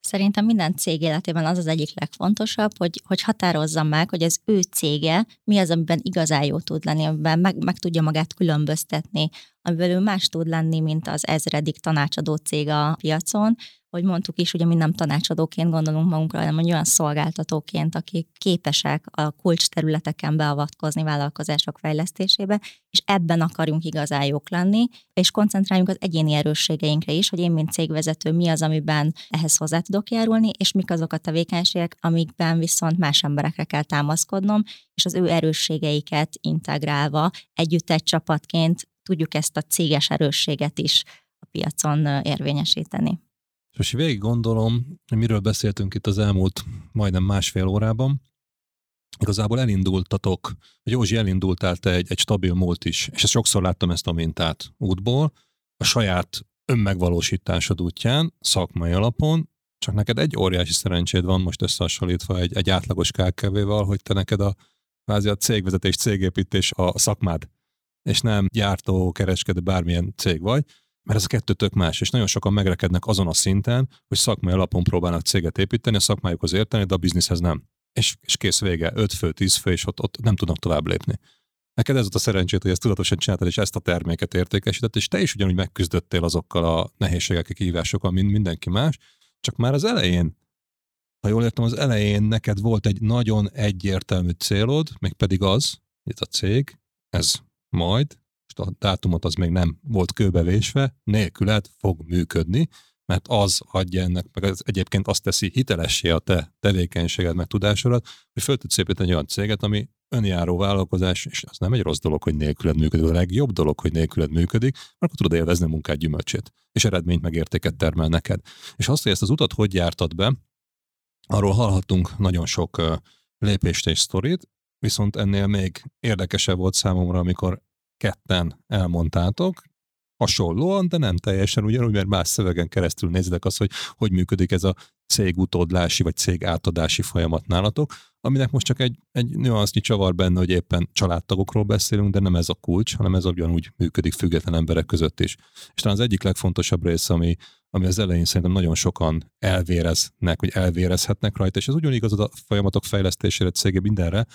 Szerintem minden cég életében az az egyik legfontosabb, hogy, hogy határozza meg, hogy az ő cége mi az, amiben igazán jó tud lenni, amiben meg, meg tudja magát különböztetni, amiben ő más tud lenni, mint az ezredik tanácsadó cég a piacon, hogy mondtuk is, ugye mi nem tanácsadóként gondolunk magunkra, hanem olyan szolgáltatóként, akik képesek a kulcs területeken beavatkozni vállalkozások fejlesztésébe, és ebben akarjunk igazán jók lenni, és koncentráljunk az egyéni erősségeinkre is, hogy én, mint cégvezető, mi az, amiben ehhez hozzá tudok járulni, és mik azok a tevékenységek, amikben viszont más emberekre kell támaszkodnom, és az ő erősségeiket integrálva együtt egy csapatként tudjuk ezt a céges erősséget is a piacon érvényesíteni. És most végig gondolom, hogy miről beszéltünk itt az elmúlt majdnem másfél órában, igazából elindultatok, vagy Józsi elindultál te egy, egy stabil múlt is, és ezt sokszor láttam ezt a mintát útból, a saját önmegvalósításod útján, szakmai alapon, csak neked egy óriási szerencséd van most összehasonlítva egy, egy átlagos KKV-val, hogy te neked a, a cégvezetés, cégépítés a szakmád, és nem gyártó, kereskedő, bármilyen cég vagy, mert ez a kettő tök más, és nagyon sokan megrekednek azon a szinten, hogy szakmai alapon próbálnak céget építeni, a szakmájukhoz érteni, de a bizniszhez nem. És, és kész vége, 5 fő, 10 fő, és ott, ott nem tudnak tovább lépni. Neked ez volt a szerencsét, hogy ezt tudatosan csináltad, és ezt a terméket értékesített, és te is ugyanúgy megküzdöttél azokkal a nehézségekkel, kihívásokkal, mint mindenki más, csak már az elején, ha jól értem, az elején neked volt egy nagyon egyértelmű célod, még pedig az, ez a cég, ez majd most a dátumot az még nem volt kőbevésve, nélküled fog működni, mert az adja ennek, meg az egyébként azt teszi hitelessé a te tevékenységed, meg tudásodat, hogy föl tudsz építeni olyan céget, ami önjáró vállalkozás, és az nem egy rossz dolog, hogy nélküled működik, a legjobb dolog, hogy nélküled működik, mert akkor tudod élvezni a munkád gyümölcsét, és eredményt meg értéket termel neked. És azt, hogy ezt az utat hogy jártad be, arról hallhattunk nagyon sok lépést és sztorit, viszont ennél még érdekesebb volt számomra, amikor ketten elmondtátok, hasonlóan, de nem teljesen ugyanúgy, mert más szövegen keresztül nézitek azt, hogy hogy működik ez a cégutódlási vagy cég átadási folyamat nálatok, aminek most csak egy, egy nüansznyi csavar benne, hogy éppen családtagokról beszélünk, de nem ez a kulcs, hanem ez ugyanúgy működik független emberek között is. És talán az egyik legfontosabb rész, ami, ami az elején szerintem nagyon sokan elvéreznek, vagy elvérezhetnek rajta, és ez ugyanígy az a folyamatok fejlesztésére, cége mindenre,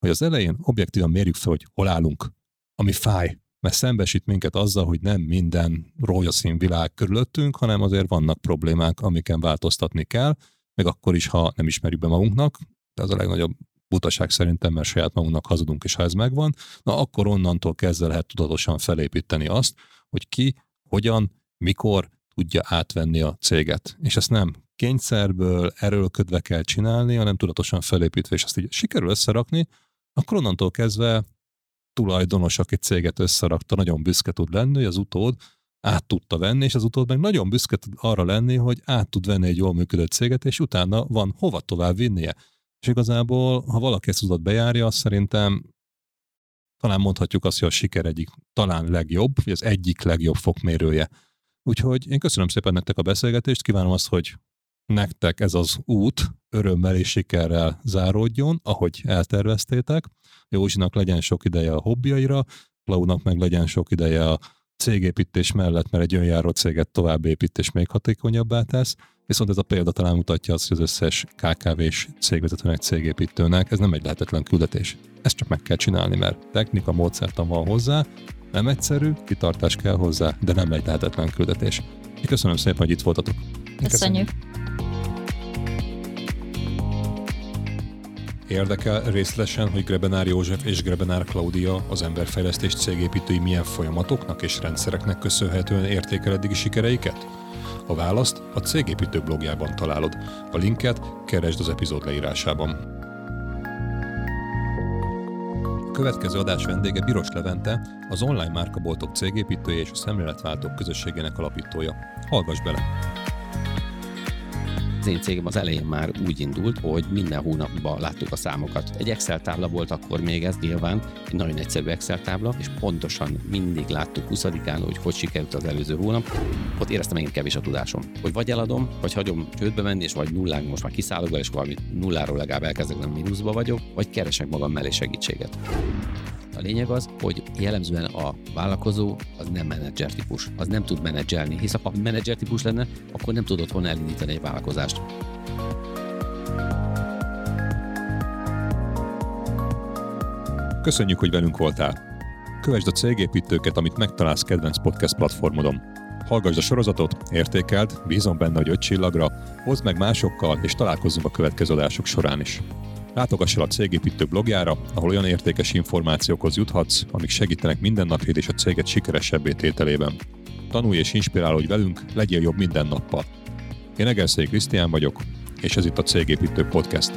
hogy az elején objektívan mérjük fel, hogy hol állunk, ami fáj, mert szembesít minket azzal, hogy nem minden rózsaszín világ körülöttünk, hanem azért vannak problémák, amiken változtatni kell, meg akkor is, ha nem ismerjük be magunknak, de az a legnagyobb butaság szerintem, mert saját magunknak hazudunk, és ha ez megvan, na akkor onnantól kezdve lehet tudatosan felépíteni azt, hogy ki, hogyan, mikor tudja átvenni a céget. És ezt nem kényszerből, erőlködve kell csinálni, hanem tudatosan felépítve, és azt így sikerül összerakni, akkor onnantól kezdve tulajdonos, aki céget összerakta, nagyon büszke tud lenni, hogy az utód át tudta venni, és az utód meg nagyon büszke tud arra lenni, hogy át tud venni egy jól működő céget, és utána van hova tovább vinnie. És igazából, ha valaki ezt utat bejárja, azt szerintem talán mondhatjuk azt, hogy a siker egyik talán legjobb, vagy az egyik legjobb fokmérője. Úgyhogy én köszönöm szépen nektek a beszélgetést, kívánom azt, hogy nektek ez az út örömmel és sikerrel záródjon, ahogy elterveztétek. Józsinak legyen sok ideje a hobbiaira, Klaunak meg legyen sok ideje a cégépítés mellett, mert egy önjáró céget tovább épít és még hatékonyabbá tesz. Viszont ez a példa talán mutatja azt, hogy az összes KKV-s cégvezetőnek, cégépítőnek ez nem egy lehetetlen küldetés. Ezt csak meg kell csinálni, mert technika, módszertan van hozzá, nem egyszerű, kitartás kell hozzá, de nem egy lehetetlen küldetés. Köszönöm szépen, hogy itt voltatok. Köszönjük. Érdekel részletesen, hogy Grebenár József és Grebenár Klaudia az emberfejlesztés cégépítői milyen folyamatoknak és rendszereknek köszönhetően értékel eddigi sikereiket? A választ a Cégépítő blogjában találod. A linket keresd az epizód leírásában. A következő adás vendége Biros Levente, az online márkaboltok cégépítője és a szemléletváltók közösségének alapítója. Hallgass bele! Thank you. Az én cégem az elején már úgy indult, hogy minden hónapban láttuk a számokat. Egy Excel tábla volt akkor még ez nyilván, egy nagyon egyszerű Excel tábla, és pontosan mindig láttuk 20-án, hogy hogy sikerült az előző hónap. Ott éreztem megint kevés a tudásom. Hogy vagy eladom, vagy hagyom csődbe menni, és vagy nullán most már kiszállok és valami nulláról legalább elkezdek, nem mínuszba vagyok, vagy keresek magam mellé segítséget. A lényeg az, hogy jellemzően a vállalkozó az nem menedzser típus, az nem tud menedzselni, hisz ha menedzser típus lenne, akkor nem tudott volna elindítani egy vállalkozást. Köszönjük, hogy velünk voltál! Kövesd a cégépítőket, amit megtalálsz kedvenc podcast platformodon. Hallgassd a sorozatot, értékeld, bízom benne, hogy öt csillagra, hozd meg másokkal, és találkozzunk a következő adások során is. Látogass el a Cégépítő blogjára, ahol olyan értékes információkhoz juthatsz, amik segítenek mindennapjét és a céget sikeresebbé tételében. Tanulj és inspirálódj velünk, legyél jobb minden nappal. Én Egerszék Krisztián vagyok, és ez itt a Cégépítő Podcast.